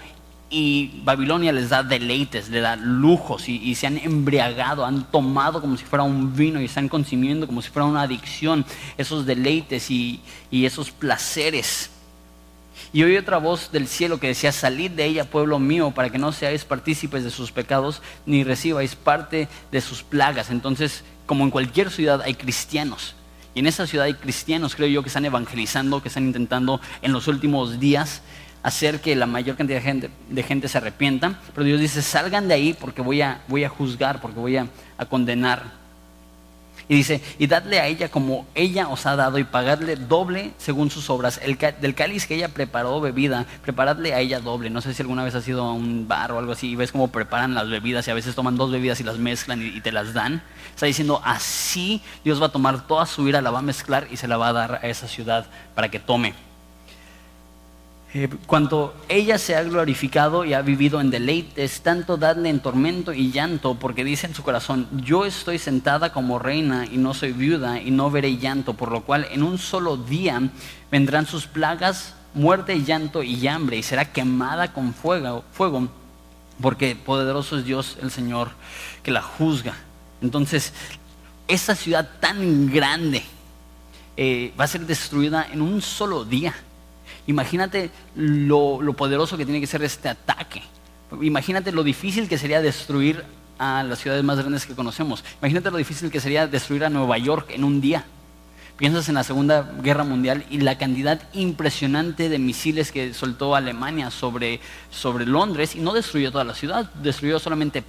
Speaker 1: y Babilonia les da deleites, le da lujos y, se han embriagado, han tomado como si fuera un vino y están consumiendo como si fuera una adicción esos deleites y, y esos placeres. Y oí otra voz del cielo que decía, salid de ella, pueblo mío, para que no seáis partícipes de sus pecados, ni recibáis parte de sus plagas. Entonces, como en cualquier ciudad hay cristianos. Y en esa ciudad hay cristianos, creo yo, que están evangelizando, que están intentando en los últimos días hacer que la mayor cantidad de gente, de gente se arrepienta. Pero Dios dice, salgan de ahí porque voy a, voy a juzgar, porque voy a condenar y dice, y dadle a ella como ella os ha dado y pagadle doble según sus obras. El del cáliz que ella preparó bebida, preparadle a ella doble. No sé si alguna vez has ido a un bar o algo así y ves cómo preparan las bebidas y a veces toman dos bebidas y las mezclan y, te las dan. Está diciendo, así Dios va a tomar toda su ira, la va a mezclar y se la va a dar a esa ciudad para que tome. Eh, cuando ella se ha glorificado y ha vivido en deleites, tanto dadle en tormento y llanto, porque dice en su corazón, yo estoy sentada como reina y no soy viuda y no veré llanto, por lo cual en un solo día vendrán sus plagas, muerte, llanto y hambre, y será quemada con fuego, fuego porque poderoso es Dios el Señor que la juzga. Entonces, esa ciudad tan grande eh, va a ser destruida en un solo día. Imagínate lo, poderoso que tiene que ser este ataque. Imagínate lo difícil que sería destruir a las ciudades más grandes que conocemos. Imagínate lo difícil que sería destruir a Nueva York en un día. Piensas en la Segunda Guerra Mundial y la cantidad impresionante de misiles que soltó Alemania sobre, sobre Londres y no destruyó toda la ciudad, destruyó solamente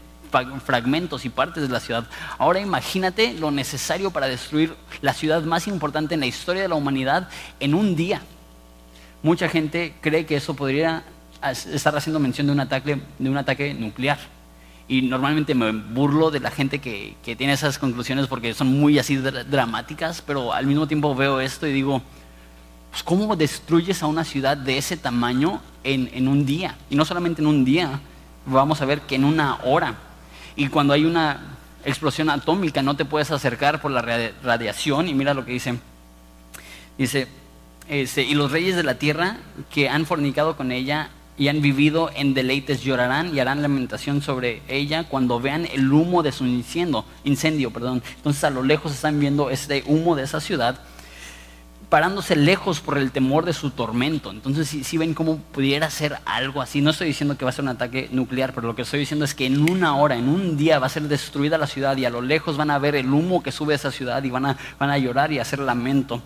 Speaker 1: fragmentos y partes de la ciudad. Ahora imagínate lo necesario para destruir la ciudad más importante en la historia de la humanidad en un día mucha gente cree que eso podría estar haciendo mención de un ataque, de un ataque nuclear. Y normalmente me burlo de la gente que, tiene esas conclusiones porque son muy así dramáticas, pero al mismo tiempo veo esto y digo, pues ¿cómo destruyes a una ciudad de ese tamaño en, en un día? Y no solamente en un día, vamos a ver que en una hora. Y cuando hay una explosión atómica no te puedes acercar por la radiación y mira lo que dice. Dice, este, y los reyes de la tierra que han fornicado con ella y han vivido en deleites llorarán y harán lamentación sobre ella cuando vean el humo de su incendio, incendio perdón. Entonces a lo lejos están viendo este humo de esa ciudad, parándose lejos por el temor de su tormento. Entonces si, ven cómo pudiera ser algo así. No estoy diciendo que va a ser un ataque nuclear, pero lo que estoy diciendo es que en una hora, en un día va a ser destruida la ciudad y a lo lejos van a ver el humo que sube a esa ciudad y van a, van a llorar y hacer lamento.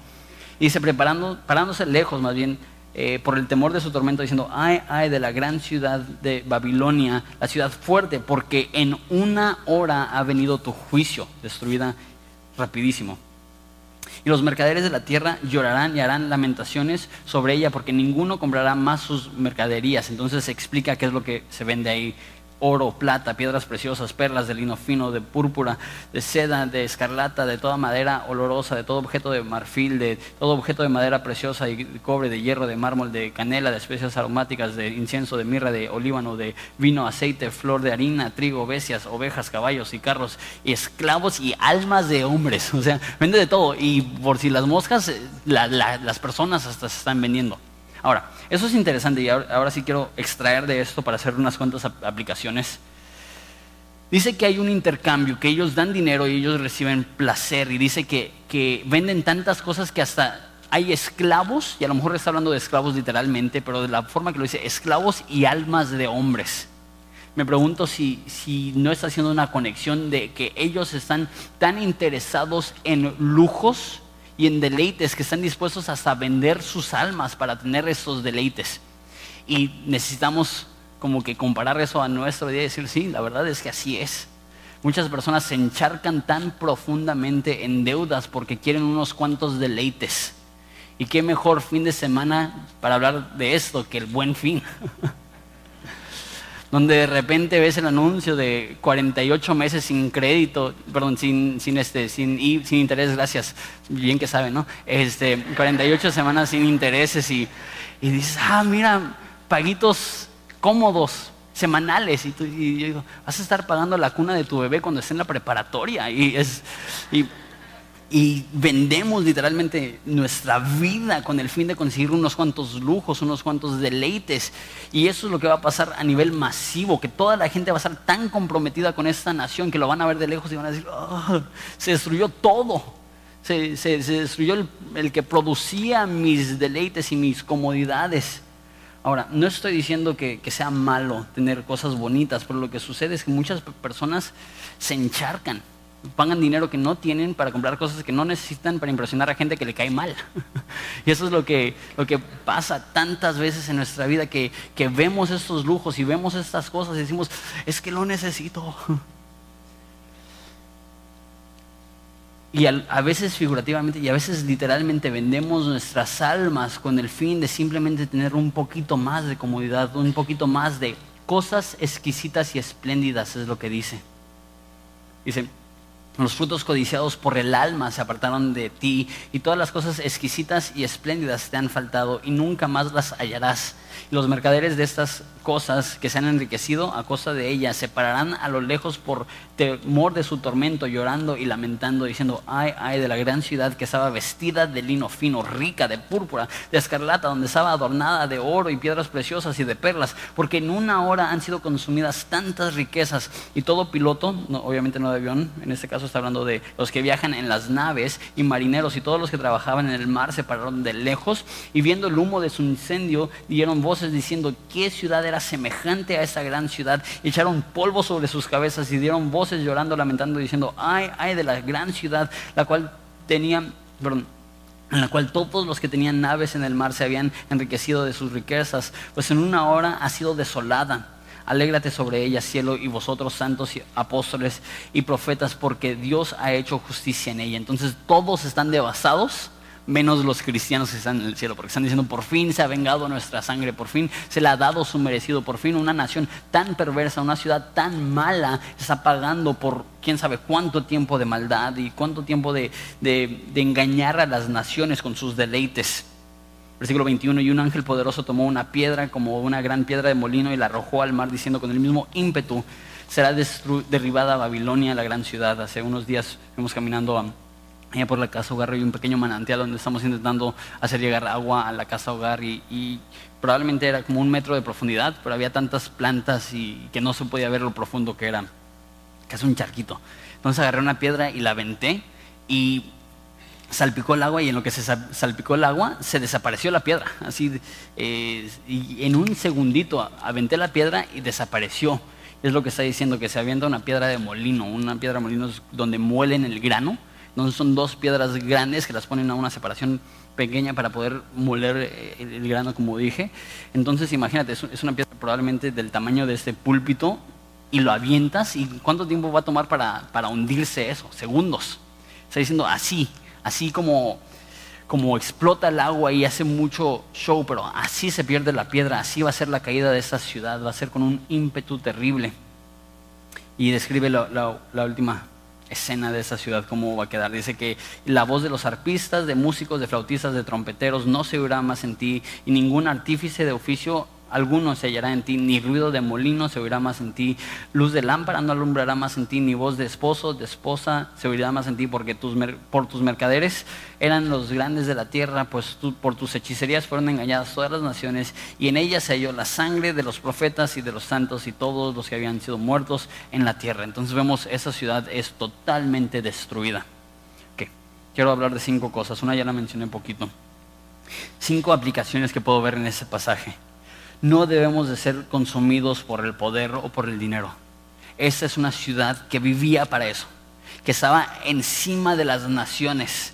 Speaker 1: Dice, preparando, parándose lejos más bien eh, por el temor de su tormento, diciendo, ay, ay de la gran ciudad de Babilonia, la ciudad fuerte, porque en una hora ha venido tu juicio, destruida rapidísimo. Y los mercaderes de la tierra llorarán y harán lamentaciones sobre ella, porque ninguno comprará más sus mercaderías. Entonces se explica qué es lo que se vende ahí oro, plata, piedras preciosas, perlas de lino fino, de púrpura, de seda, de escarlata, de toda madera olorosa, de todo objeto de marfil, de todo objeto de madera preciosa y cobre, de hierro, de mármol, de canela, de especias aromáticas, de incienso, de mirra, de olíbano, de vino, aceite, flor de harina, trigo, bestias, ovejas, caballos y carros, esclavos y almas de hombres. O sea, vende de todo. Y por si las moscas, eh, las personas hasta se están vendiendo. Ahora, eso es interesante y ahora, sí quiero extraer de esto para hacer unas cuantas aplicaciones. Dice que hay un intercambio, que ellos dan dinero y ellos reciben placer. Y dice que, que venden tantas cosas que hasta hay esclavos, y a lo mejor está hablando de esclavos literalmente, pero de la forma que lo dice, esclavos y almas de hombres. Me pregunto si, si no está haciendo una conexión de que ellos están tan interesados en lujos y en deleites que están dispuestos hasta vender sus almas para tener esos deleites. Y necesitamos como que comparar eso a nuestro día y decir, sí, la verdad es que así es. Muchas personas se encharcan tan profundamente en deudas porque quieren unos cuantos deleites. Y qué mejor fin de semana para hablar de esto que el buen fin. donde de repente ves el anuncio de 48 meses sin crédito, perdón, sin, sin, este, sin, sin interés, gracias, bien que saben, ¿no? Este, 48 semanas sin intereses y, y dices, ah, mira, paguitos cómodos, semanales. Y, tú, y yo digo, vas a estar pagando la cuna de tu bebé cuando esté en la preparatoria. Y es... y vendemos literalmente nuestra vida con el fin de conseguir unos cuantos lujos, unos cuantos deleites. Y eso es lo que va a pasar a nivel masivo, que toda la gente va a estar tan comprometida con esta nación que lo van a ver de lejos y van a decir, oh, se destruyó todo. Se, destruyó el, que producía mis deleites y mis comodidades. Ahora, no estoy diciendo que, que sea malo tener cosas bonitas, pero lo que sucede es que muchas personas se encharcan pagan dinero que no tienen para comprar cosas que no necesitan para impresionar a gente que le cae mal. y eso es lo que, lo que pasa tantas veces en nuestra vida, que, que vemos estos lujos y vemos estas cosas y decimos, es que lo necesito. Y a, veces figurativamente y a veces literalmente vendemos nuestras almas con el fin de simplemente tener un poquito más de comodidad, un poquito más de cosas exquisitas y espléndidas, es lo que dice. Dice, los frutos codiciados por el alma se apartaron de ti y todas las cosas exquisitas y espléndidas te han faltado y nunca más las hallarás. Los mercaderes de estas cosas que se han enriquecido a costa de ellas se pararán a lo lejos por temor de su tormento, llorando y lamentando, diciendo, ay, ay de la gran ciudad que estaba vestida de lino fino, rica, de púrpura, de escarlata, donde estaba adornada de oro y piedras preciosas y de perlas, porque en una hora han sido consumidas tantas riquezas y todo piloto, obviamente no de avión, en este caso está hablando de los que viajan en las naves y marineros y todos los que trabajaban en el mar se pararon de lejos y viendo el humo de su incendio dieron voces diciendo qué ciudad era semejante a esa gran ciudad y echaron polvo sobre sus cabezas y dieron voces llorando, lamentando, diciendo ay, ay de la gran ciudad, la cual tenía, perdón, en la cual todos los que tenían naves en el mar se habían enriquecido de sus riquezas, pues en una hora ha sido desolada. Alégrate sobre ella, cielo, y vosotros santos y apóstoles y profetas, porque Dios ha hecho justicia en ella. Entonces todos están devastados menos los cristianos que están en el cielo, porque están diciendo, por fin se ha vengado nuestra sangre, por fin se le ha dado su merecido, por fin una nación tan perversa, una ciudad tan mala, está pagando por quién sabe cuánto tiempo de maldad y cuánto tiempo de, de engañar a las naciones con sus deleites. Versículo 21, y un ángel poderoso tomó una piedra como una gran piedra de molino y la arrojó al mar diciendo con el mismo ímpetu, será derribada Babilonia, la gran ciudad. Hace unos días fuimos caminando a allá por la casa hogar hay un pequeño manantial donde estamos intentando hacer llegar agua a la casa hogar y, probablemente era como un metro de profundidad, pero había tantas plantas y que no se podía ver lo profundo que era, que es un charquito. Entonces agarré una piedra y la aventé y salpicó el agua y en lo que se salpicó el agua se desapareció la piedra. Así, eh, y en un segundito aventé la piedra y desapareció. Es lo que está diciendo, que se avienta una piedra de molino. Una piedra de molino donde muelen el grano entonces son dos piedras grandes que las ponen a una separación pequeña para poder moler eh, el, grano, como dije. Entonces, imagínate, es, una piedra probablemente del tamaño de este púlpito y lo avientas y ¿cuánto tiempo va a tomar para, para hundirse eso? Segundos. Está diciendo así, así como, como explota el agua y hace mucho show, pero así se pierde la piedra, así va a ser la caída de esa ciudad, va a ser con un ímpetu terrible. Y describe la última escena de esa ciudad, cómo va a quedar. Dice que la voz de los arpistas, de músicos, de flautistas, de trompeteros no se oirá más en ti, y ningún artífice de oficio alguno se hallará en ti, ni ruido de molino se oirá más en ti, luz de lámpara no alumbrará más en ti, ni voz de esposo, de esposa se oirá más en ti, porque tus, por tus mercaderes eran los grandes de la tierra, pues por tus hechicerías fueron engañadas todas las naciones, y en ellas se halló la sangre de los profetas y de los santos y todos los que habían sido muertos en la tierra. Entonces vemos, esa ciudad es totalmente destruida. Quiero hablar de cinco cosas, una ya la mencioné un poquito. Cinco aplicaciones que puedo ver en ese pasaje no debemos de ser consumidos por el poder o por el dinero. Esta es una ciudad que vivía para eso, que estaba encima de las naciones.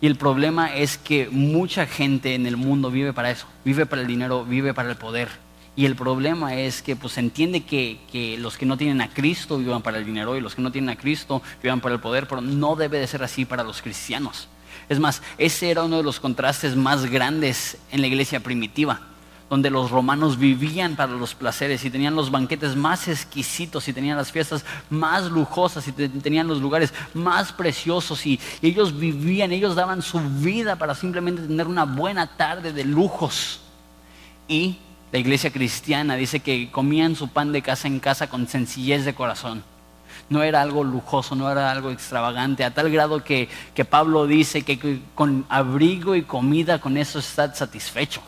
Speaker 1: Y el problema es que mucha gente en el mundo vive para eso, vive para el dinero, vive para el poder. Y el problema es que pues entiende que, que, los que no tienen a Cristo vivan para el dinero y los que no tienen a Cristo vivan para el poder, pero no debe de ser así para los cristianos. Es más, ese era uno de los contrastes más grandes en la iglesia primitiva donde los romanos vivían para los placeres y tenían los banquetes más exquisitos y tenían las fiestas más lujosas y tenían los lugares más preciosos y, ellos vivían, ellos daban su vida para simplemente tener una buena tarde de lujos. Y la iglesia cristiana dice que comían su pan de casa en casa con sencillez de corazón. No era algo lujoso, no era algo extravagante, a tal grado que, que Pablo dice que con abrigo y comida con eso está satisfecho.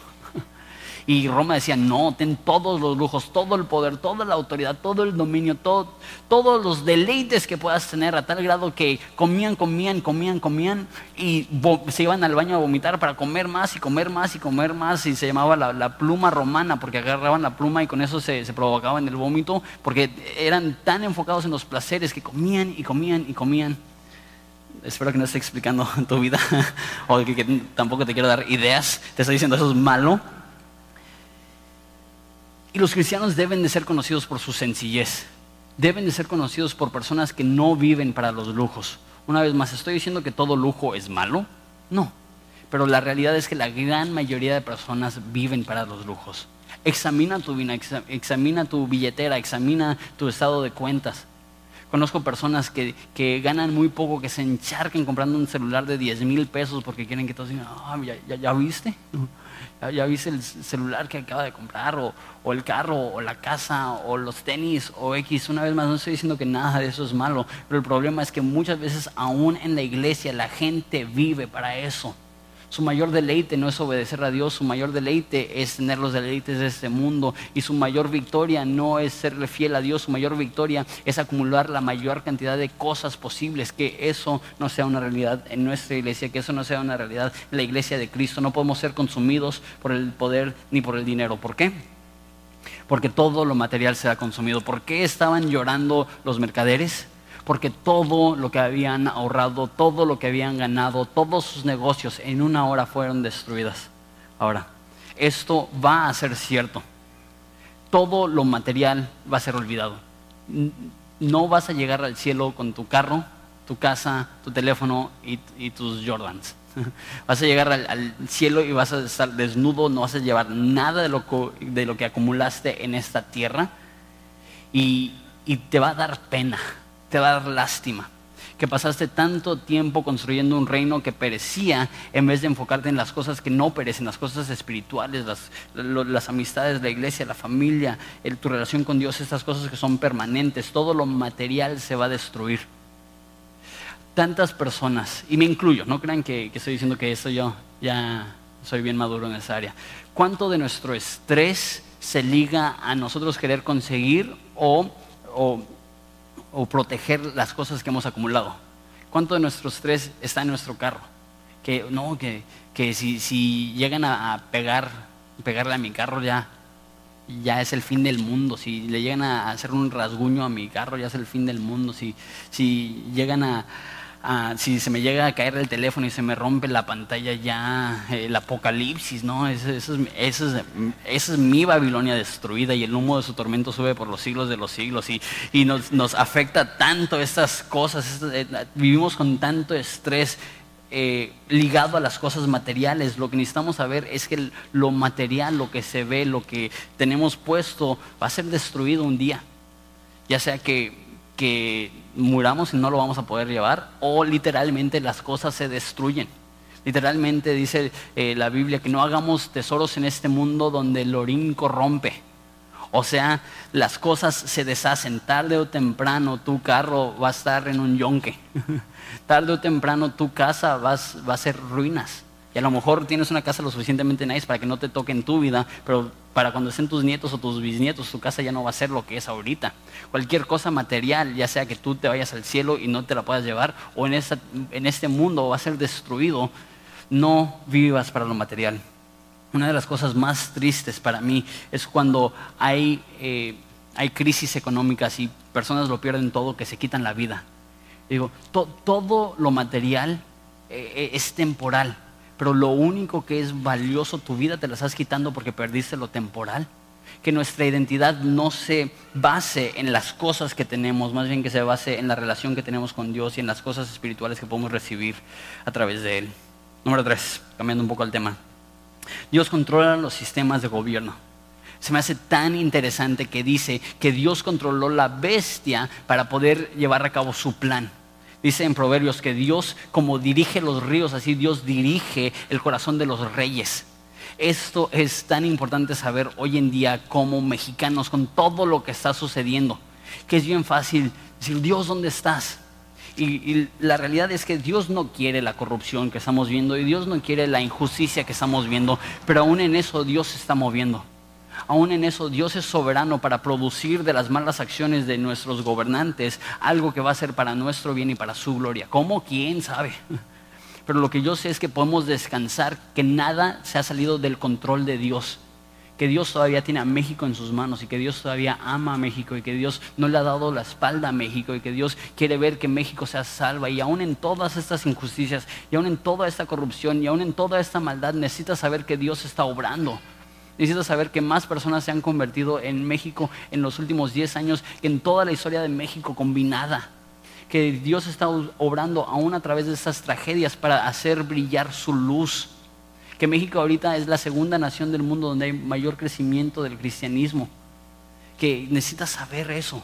Speaker 1: Y Roma decía, no, ten todos los lujos, todo el poder, toda la autoridad, todo el dominio, todo, todos los deleites que puedas tener a tal grado que comían, comían, comían, comían y se iban al baño a vomitar para comer más y comer más y comer más y se llamaba la, pluma romana porque agarraban la pluma y con eso se, se provocaban el vómito porque eran tan enfocados en los placeres que comían y comían y comían espero que no esté explicando tu vida o que, que, tampoco te quiero dar ideas. Te estoy diciendo eso es malo. Y los cristianos deben de ser conocidos por su sencillez. Deben de ser conocidos por personas que no viven para los lujos. Una vez más, ¿estoy diciendo que todo lujo es malo? No. Pero la realidad es que la gran mayoría de personas viven para los lujos. Examina tu examina tu billetera, examina tu estado de cuentas. Conozco personas que, ganan muy poco, que se encharquen comprando un celular de 10 mil pesos porque quieren que todos digan, ah, ¿ya, ya viste? Ya viste el celular que acaba de comprar, o, el carro, o la casa, o los tenis, o X. Una vez más, no estoy diciendo que nada de eso es malo, pero el problema es que muchas veces aún en la iglesia la gente vive para eso. Su mayor deleite no es obedecer a Dios, su mayor deleite es tener los deleites de este mundo y su mayor victoria no es serle fiel a Dios, su mayor victoria es acumular la mayor cantidad de cosas posibles, que eso no sea una realidad en nuestra iglesia, que eso no sea una realidad en la iglesia de Cristo. No podemos ser consumidos por el poder ni por el dinero. ¿Por qué? Porque todo lo material se ha consumido. ¿Por qué estaban llorando los mercaderes? Porque todo lo que habían ahorrado, todo lo que habían ganado, todos sus negocios en una hora fueron destruidas. Ahora, esto va a ser cierto. Todo lo material va a ser olvidado. No vas a llegar al cielo con tu carro, tu casa, tu teléfono y, tus Jordans. Vas a llegar al, cielo y vas a estar desnudo, no vas a llevar nada de lo, de lo que acumulaste en esta tierra y te va a dar pena te va a dar lástima. Que pasaste tanto tiempo construyendo un reino que perecía en vez de enfocarte en las cosas que no perecen, las cosas espirituales, las, amistades, la iglesia, la familia, tu relación con Dios, estas cosas que son permanentes. Todo lo material se va a destruir. Tantas personas, y me incluyo, no crean que, estoy diciendo que eso yo ya soy bien maduro en esa área. ¿Cuánto de nuestro estrés se liga a nosotros querer conseguir o o proteger las cosas que hemos acumulado. ¿Cuánto de nuestro estrés está en nuestro carro? Que no, que, que si, si, llegan a, pegar, pegarle a mi carro ya, ya es el fin del mundo. Si le llegan a hacer un rasguño a mi carro, ya es el fin del mundo. Si, si llegan a, ah, si se me llega a caer el teléfono y se me rompe la pantalla ya, el apocalipsis, ¿no? Esa es, es, mi Babilonia destruida y el humo de su tormento sube por los siglos de los siglos y, y nos, nos, afecta tanto estas cosas, eh, vivimos con tanto estrés. Eh, ligado a las cosas materiales. Lo que necesitamos saber es que lo material, lo que se ve, lo que tenemos puesto, va a ser destruido un día. Ya sea que que muramos y no lo vamos a poder llevar, o literalmente las cosas se destruyen. Literalmente dice eh, la Biblia que no hagamos tesoros en este mundo donde el orín corrompe. O sea, las cosas se deshacen. Tarde o temprano tu carro va a estar en un yonque. Tarde o temprano tu casa va a ser ruinas. Y a lo mejor tienes una casa lo suficientemente nice para que no te toque en tu vida, pero para cuando estén tus nietos o tus bisnietos, tu casa ya no va a ser lo que es ahorita. Cualquier cosa material, ya sea que tú te vayas al cielo y no te la puedas llevar, o en, en este mundo va a ser destruido, no vivas para lo material. Una de las cosas más tristes para mí es cuando hay, eh, hay crisis económicas y personas lo pierden todo, que se quitan la vida. Digo, todo lo material eh, es temporal pero lo único que es valioso, tu vida te la estás quitando porque perdiste lo temporal. Que nuestra identidad no se base en las cosas que tenemos, más bien que se base en la relación que tenemos con Dios y en las cosas espirituales que podemos recibir a través de Él. Número tres, cambiando un poco el tema. Dios controla los sistemas de gobierno. Se me hace tan interesante que dice que Dios controló la bestia para poder llevar a cabo su plan. Dice en Proverbios que Dios, como dirige los ríos, así Dios dirige el corazón de los reyes. Esto es tan importante saber hoy en día como mexicanos con todo lo que está sucediendo, que es bien fácil decir, Dios, ¿dónde estás? Y, la realidad es que Dios no quiere la corrupción que estamos viendo y Dios no quiere la injusticia que estamos viendo, pero aún en eso Dios se está moviendo aún en eso Dios es soberano para producir de las malas acciones de nuestros gobernantes algo que va a ser para nuestro bien y para su gloria. ¿Cómo? ¿Quién sabe? Pero lo que yo sé es que podemos descansar, que nada se ha salido del control de Dios que Dios todavía tiene a México en sus manos y que Dios todavía ama a México y que Dios no le ha dado la espalda a México y que Dios quiere ver que México sea salva y aún en todas estas injusticias y aún en toda esta corrupción y aún en toda esta maldad necesitas saber que Dios está obrando. Necesito saber que más personas se han convertido en México en los últimos 10 años que en toda la historia de México combinada. Que Dios está obrando aún a través de estas tragedias para hacer brillar su luz. Que México ahorita es la segunda nación del mundo donde hay mayor crecimiento del cristianismo. Que necesitas saber eso.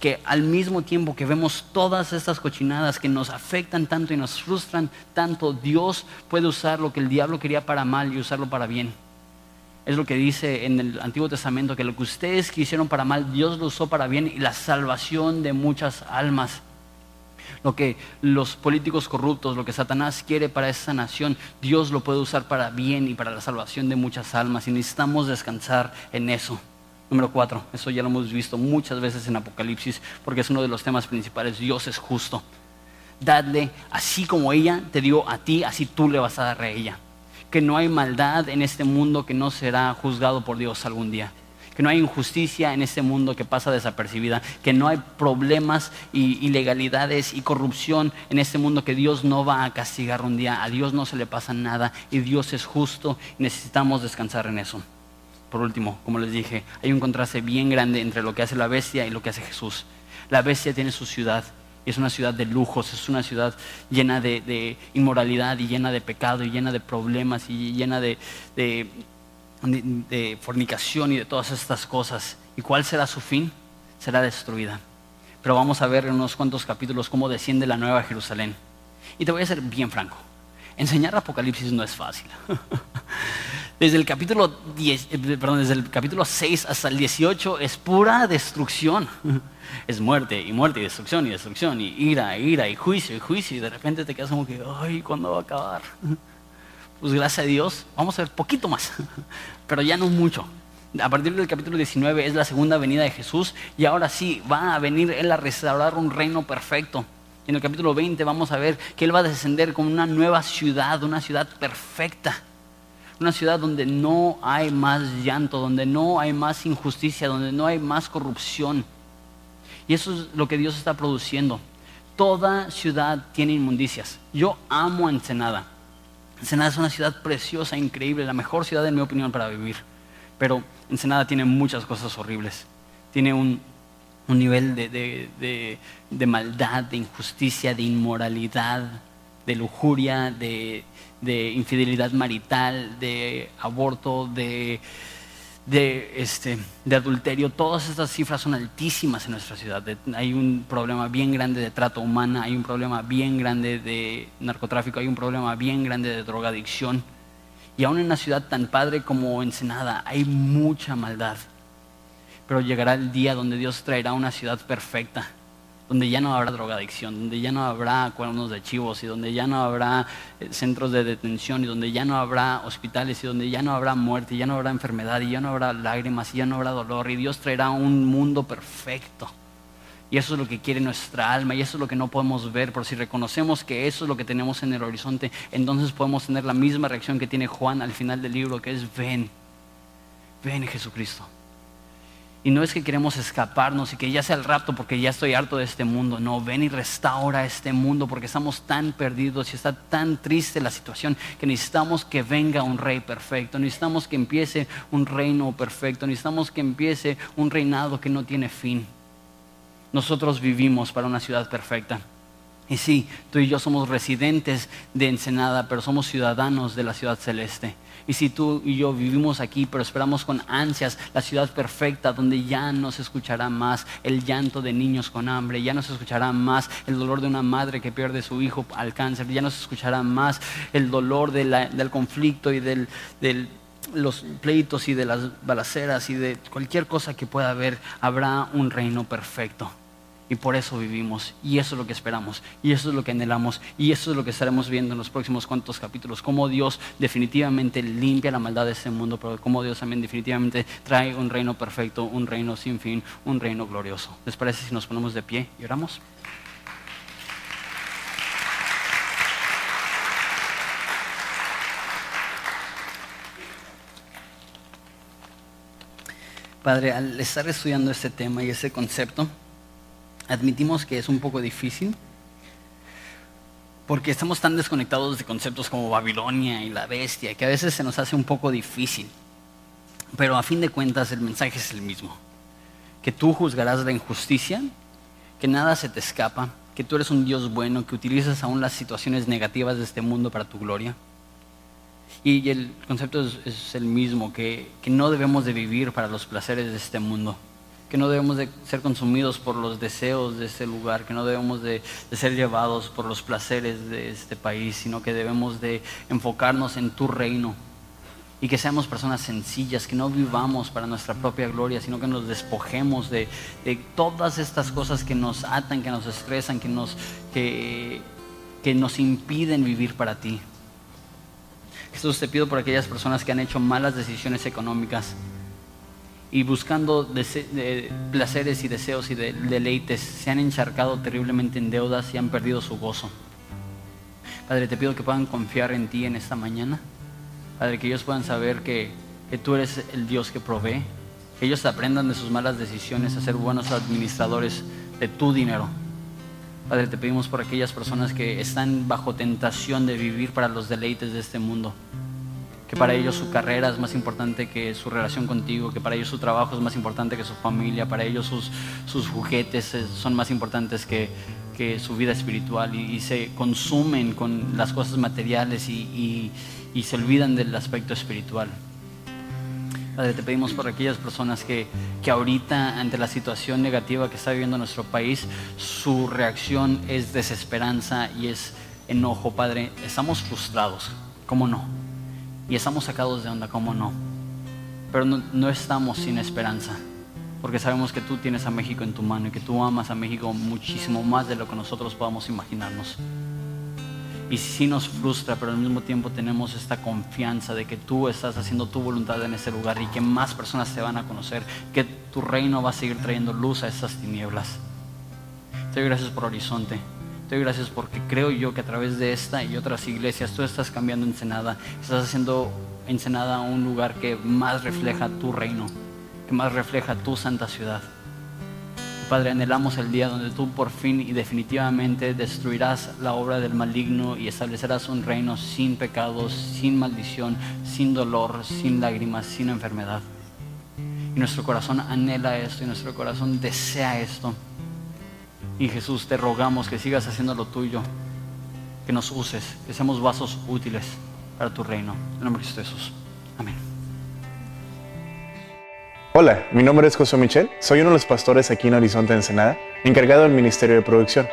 Speaker 1: Que al mismo tiempo que vemos todas estas cochinadas que nos afectan tanto y nos frustran tanto, Dios puede usar lo que el diablo quería para mal y usarlo para bien es lo que dice en el Antiguo Testamento, que lo que ustedes quisieron para mal, Dios lo usó para bien y la salvación de muchas almas. Lo que los políticos corruptos, lo que Satanás quiere para esa nación, Dios lo puede usar para bien y para la salvación de muchas almas y necesitamos descansar en eso. Número cuatro, eso ya lo hemos visto muchas veces en Apocalipsis porque es uno de los temas principales, Dios es justo. Dadle, así como ella te dio a ti, así tú le vas a dar a ella que no hay maldad en este mundo que no será juzgado por Dios algún día. Que no hay injusticia en este mundo que pasa desapercibida. Que no hay problemas y ilegalidades y corrupción en este mundo que Dios no va a castigar un día. A Dios no se le pasa nada y Dios es justo necesitamos descansar en eso. Por último, como les dije, hay un contraste bien grande entre lo que hace la bestia y lo que hace Jesús. La bestia tiene su ciudad, es una ciudad de lujos, es una ciudad llena de, inmoralidad y llena de pecado y llena de problemas y llena de, de fornicación y de todas estas cosas. ¿Y cuál será su fin? Será destruida. Pero vamos a ver en unos cuantos capítulos cómo desciende la nueva Jerusalén. Y te voy a ser bien franco. Enseñar Apocalipsis no es fácil. Desde el capítulo 10, eh, perdón, desde el capítulo 6 hasta el 18 es pura destrucción. Es muerte y muerte y destrucción y destrucción y ira, ira y juicio y juicio y de repente te quedas como que, ay, ¿cuándo va a acabar? Pues gracias a Dios, vamos a ver poquito más, pero ya no mucho. A partir del capítulo 19 es la segunda venida de Jesús y ahora sí va a venir Él a restaurar un reino perfecto. En el capítulo 20 vamos a ver que Él va a descender con una nueva ciudad, una ciudad perfecta una ciudad donde no hay más llanto, donde no hay más injusticia, donde no hay más corrupción. Y eso es lo que Dios está produciendo. Toda ciudad tiene inmundicias. Yo amo Ensenada. Ensenada es una ciudad preciosa, increíble, la mejor ciudad en mi opinión para vivir. Pero Ensenada tiene muchas cosas horribles. Tiene un, nivel de, maldad, de injusticia, de inmoralidad, de lujuria, de infidelidad marital, de aborto, de este, de adulterio, todas estas cifras son altísimas en nuestra ciudad. hay un problema bien grande de trato humana, hay un problema bien grande de narcotráfico, hay un problema bien grande de drogadicción. Y aún en una ciudad tan padre como Ensenada hay mucha maldad. Pero llegará el día donde Dios traerá una ciudad perfecta donde ya no habrá drogadicción, donde ya no habrá cuernos de chivos y donde ya no habrá eh, centros de detención y donde ya no habrá hospitales y donde ya no habrá muerte y ya no habrá enfermedad y ya no habrá lágrimas y ya no habrá dolor y Dios traerá un mundo perfecto. Y eso es lo que quiere nuestra alma y eso es lo que no podemos ver, pero si reconocemos que eso es lo que tenemos en el horizonte, entonces podemos tener la misma reacción que tiene Juan al final del libro, que es ven, ven Jesucristo. Y no es que queremos escaparnos y que ya sea el rapto porque ya estoy harto de este mundo. No, ven y restaura este mundo porque estamos tan perdidos y está tan triste la situación que necesitamos que venga un rey perfecto. Necesitamos que empiece un reino perfecto. Necesitamos que empiece un reinado que no tiene fin. Nosotros vivimos para una ciudad perfecta. Y sí, tú y yo somos residentes de Ensenada, pero somos ciudadanos de la ciudad celeste. Y si tú y yo vivimos aquí, pero esperamos con ansias la ciudad perfecta, donde ya no se escuchará más el llanto de niños con hambre, ya no se escuchará más el dolor de una madre que pierde su hijo al cáncer, ya no se escuchará más el dolor del conflicto y de los pleitos y de las balaceras y de cualquier cosa que pueda haber, habrá un reino perfecto. Y por eso vivimos. Y eso es lo que esperamos. Y eso es lo que anhelamos. Y eso es lo que estaremos viendo en los próximos cuantos capítulos. Cómo Dios definitivamente limpia la maldad de este mundo, pero cómo Dios también definitivamente trae un reino perfecto, un reino sin fin, un reino glorioso. ¿Les parece si nos ponemos de pie y oramos? Padre, al estar estudiando este tema y ese concepto, admitimos que es un poco difícil porque estamos tan desconectados de conceptos como Babilonia y la bestia que a veces se nos hace un poco difícil. Pero a fin de cuentas el mensaje es el mismo. Que tú juzgarás la injusticia, que nada se te escapa, que tú eres un Dios bueno, que utilizas aún las situaciones negativas de este mundo para tu gloria. Y el concepto es, el mismo, que, que no debemos de vivir para los placeres de este mundo que no debemos de ser consumidos por los deseos de este lugar, que no debemos de, ser llevados por los placeres de este país, sino que debemos de enfocarnos en tu reino y que seamos personas sencillas, que no vivamos para nuestra propia gloria, sino que nos despojemos de, todas estas cosas que nos atan, que nos estresan, que nos, que, que nos impiden vivir para ti. Jesús, te pido por aquellas personas que han hecho malas decisiones económicas, y buscando placeres y deseos y deleites, se han encharcado terriblemente en deudas y han perdido su gozo. Padre, te pido que puedan confiar en ti en esta mañana. Padre, que ellos puedan saber que, que tú eres el Dios que provee. Que ellos aprendan de sus malas decisiones a ser buenos administradores de tu dinero. Padre, te pedimos por aquellas personas que están bajo tentación de vivir para los deleites de este mundo que para ellos su carrera es más importante que su relación contigo, que para ellos su trabajo es más importante que su familia, para ellos sus, sus juguetes son más importantes que, que su vida espiritual y, se consumen con las cosas materiales y, y, se olvidan del aspecto espiritual. Padre, te pedimos por aquellas personas que, que ahorita ante la situación negativa que está viviendo nuestro país, su reacción es desesperanza y es enojo, Padre. Estamos frustrados, ¿cómo no? Y estamos sacados de onda, ¿cómo no? Pero no, estamos sin esperanza, porque sabemos que tú tienes a México en tu mano y que tú amas a México muchísimo más de lo que nosotros podamos imaginarnos. Y sí nos frustra, pero al mismo tiempo tenemos esta confianza de que tú estás haciendo tu voluntad en ese lugar y que más personas te van a conocer, que tu reino va a seguir trayendo luz a esas tinieblas. Te doy gracias por Horizonte. Te doy gracias porque creo yo que a través de esta y otras iglesias tú estás cambiando Ensenada, estás haciendo Ensenada un lugar que más refleja tu reino, que más refleja tu santa ciudad. Padre, anhelamos el día donde tú por fin y definitivamente destruirás la obra del maligno y establecerás un reino sin pecados, sin maldición, sin dolor, sin lágrimas, sin enfermedad. Y nuestro corazón anhela esto y nuestro corazón desea esto. Y Jesús, te rogamos que sigas haciendo lo tuyo, que nos uses, que seamos vasos útiles para tu reino. En nombre de Jesús. Amén.
Speaker 2: Hola, mi nombre es José Michel, soy uno de los pastores aquí en Horizonte Ensenada, encargado del Ministerio de Producción.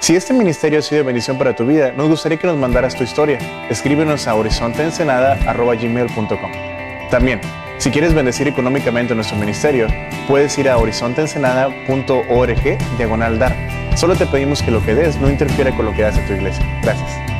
Speaker 2: Si este ministerio ha sido de bendición para tu vida, nos gustaría que nos mandaras tu historia. Escríbenos a horizonteensenada.gmail.com También, si quieres bendecir económicamente nuestro ministerio, puedes ir a horizonteensenada.org diagonal dar. Solo te pedimos que lo que des no interfiera con lo que hace tu iglesia. Gracias.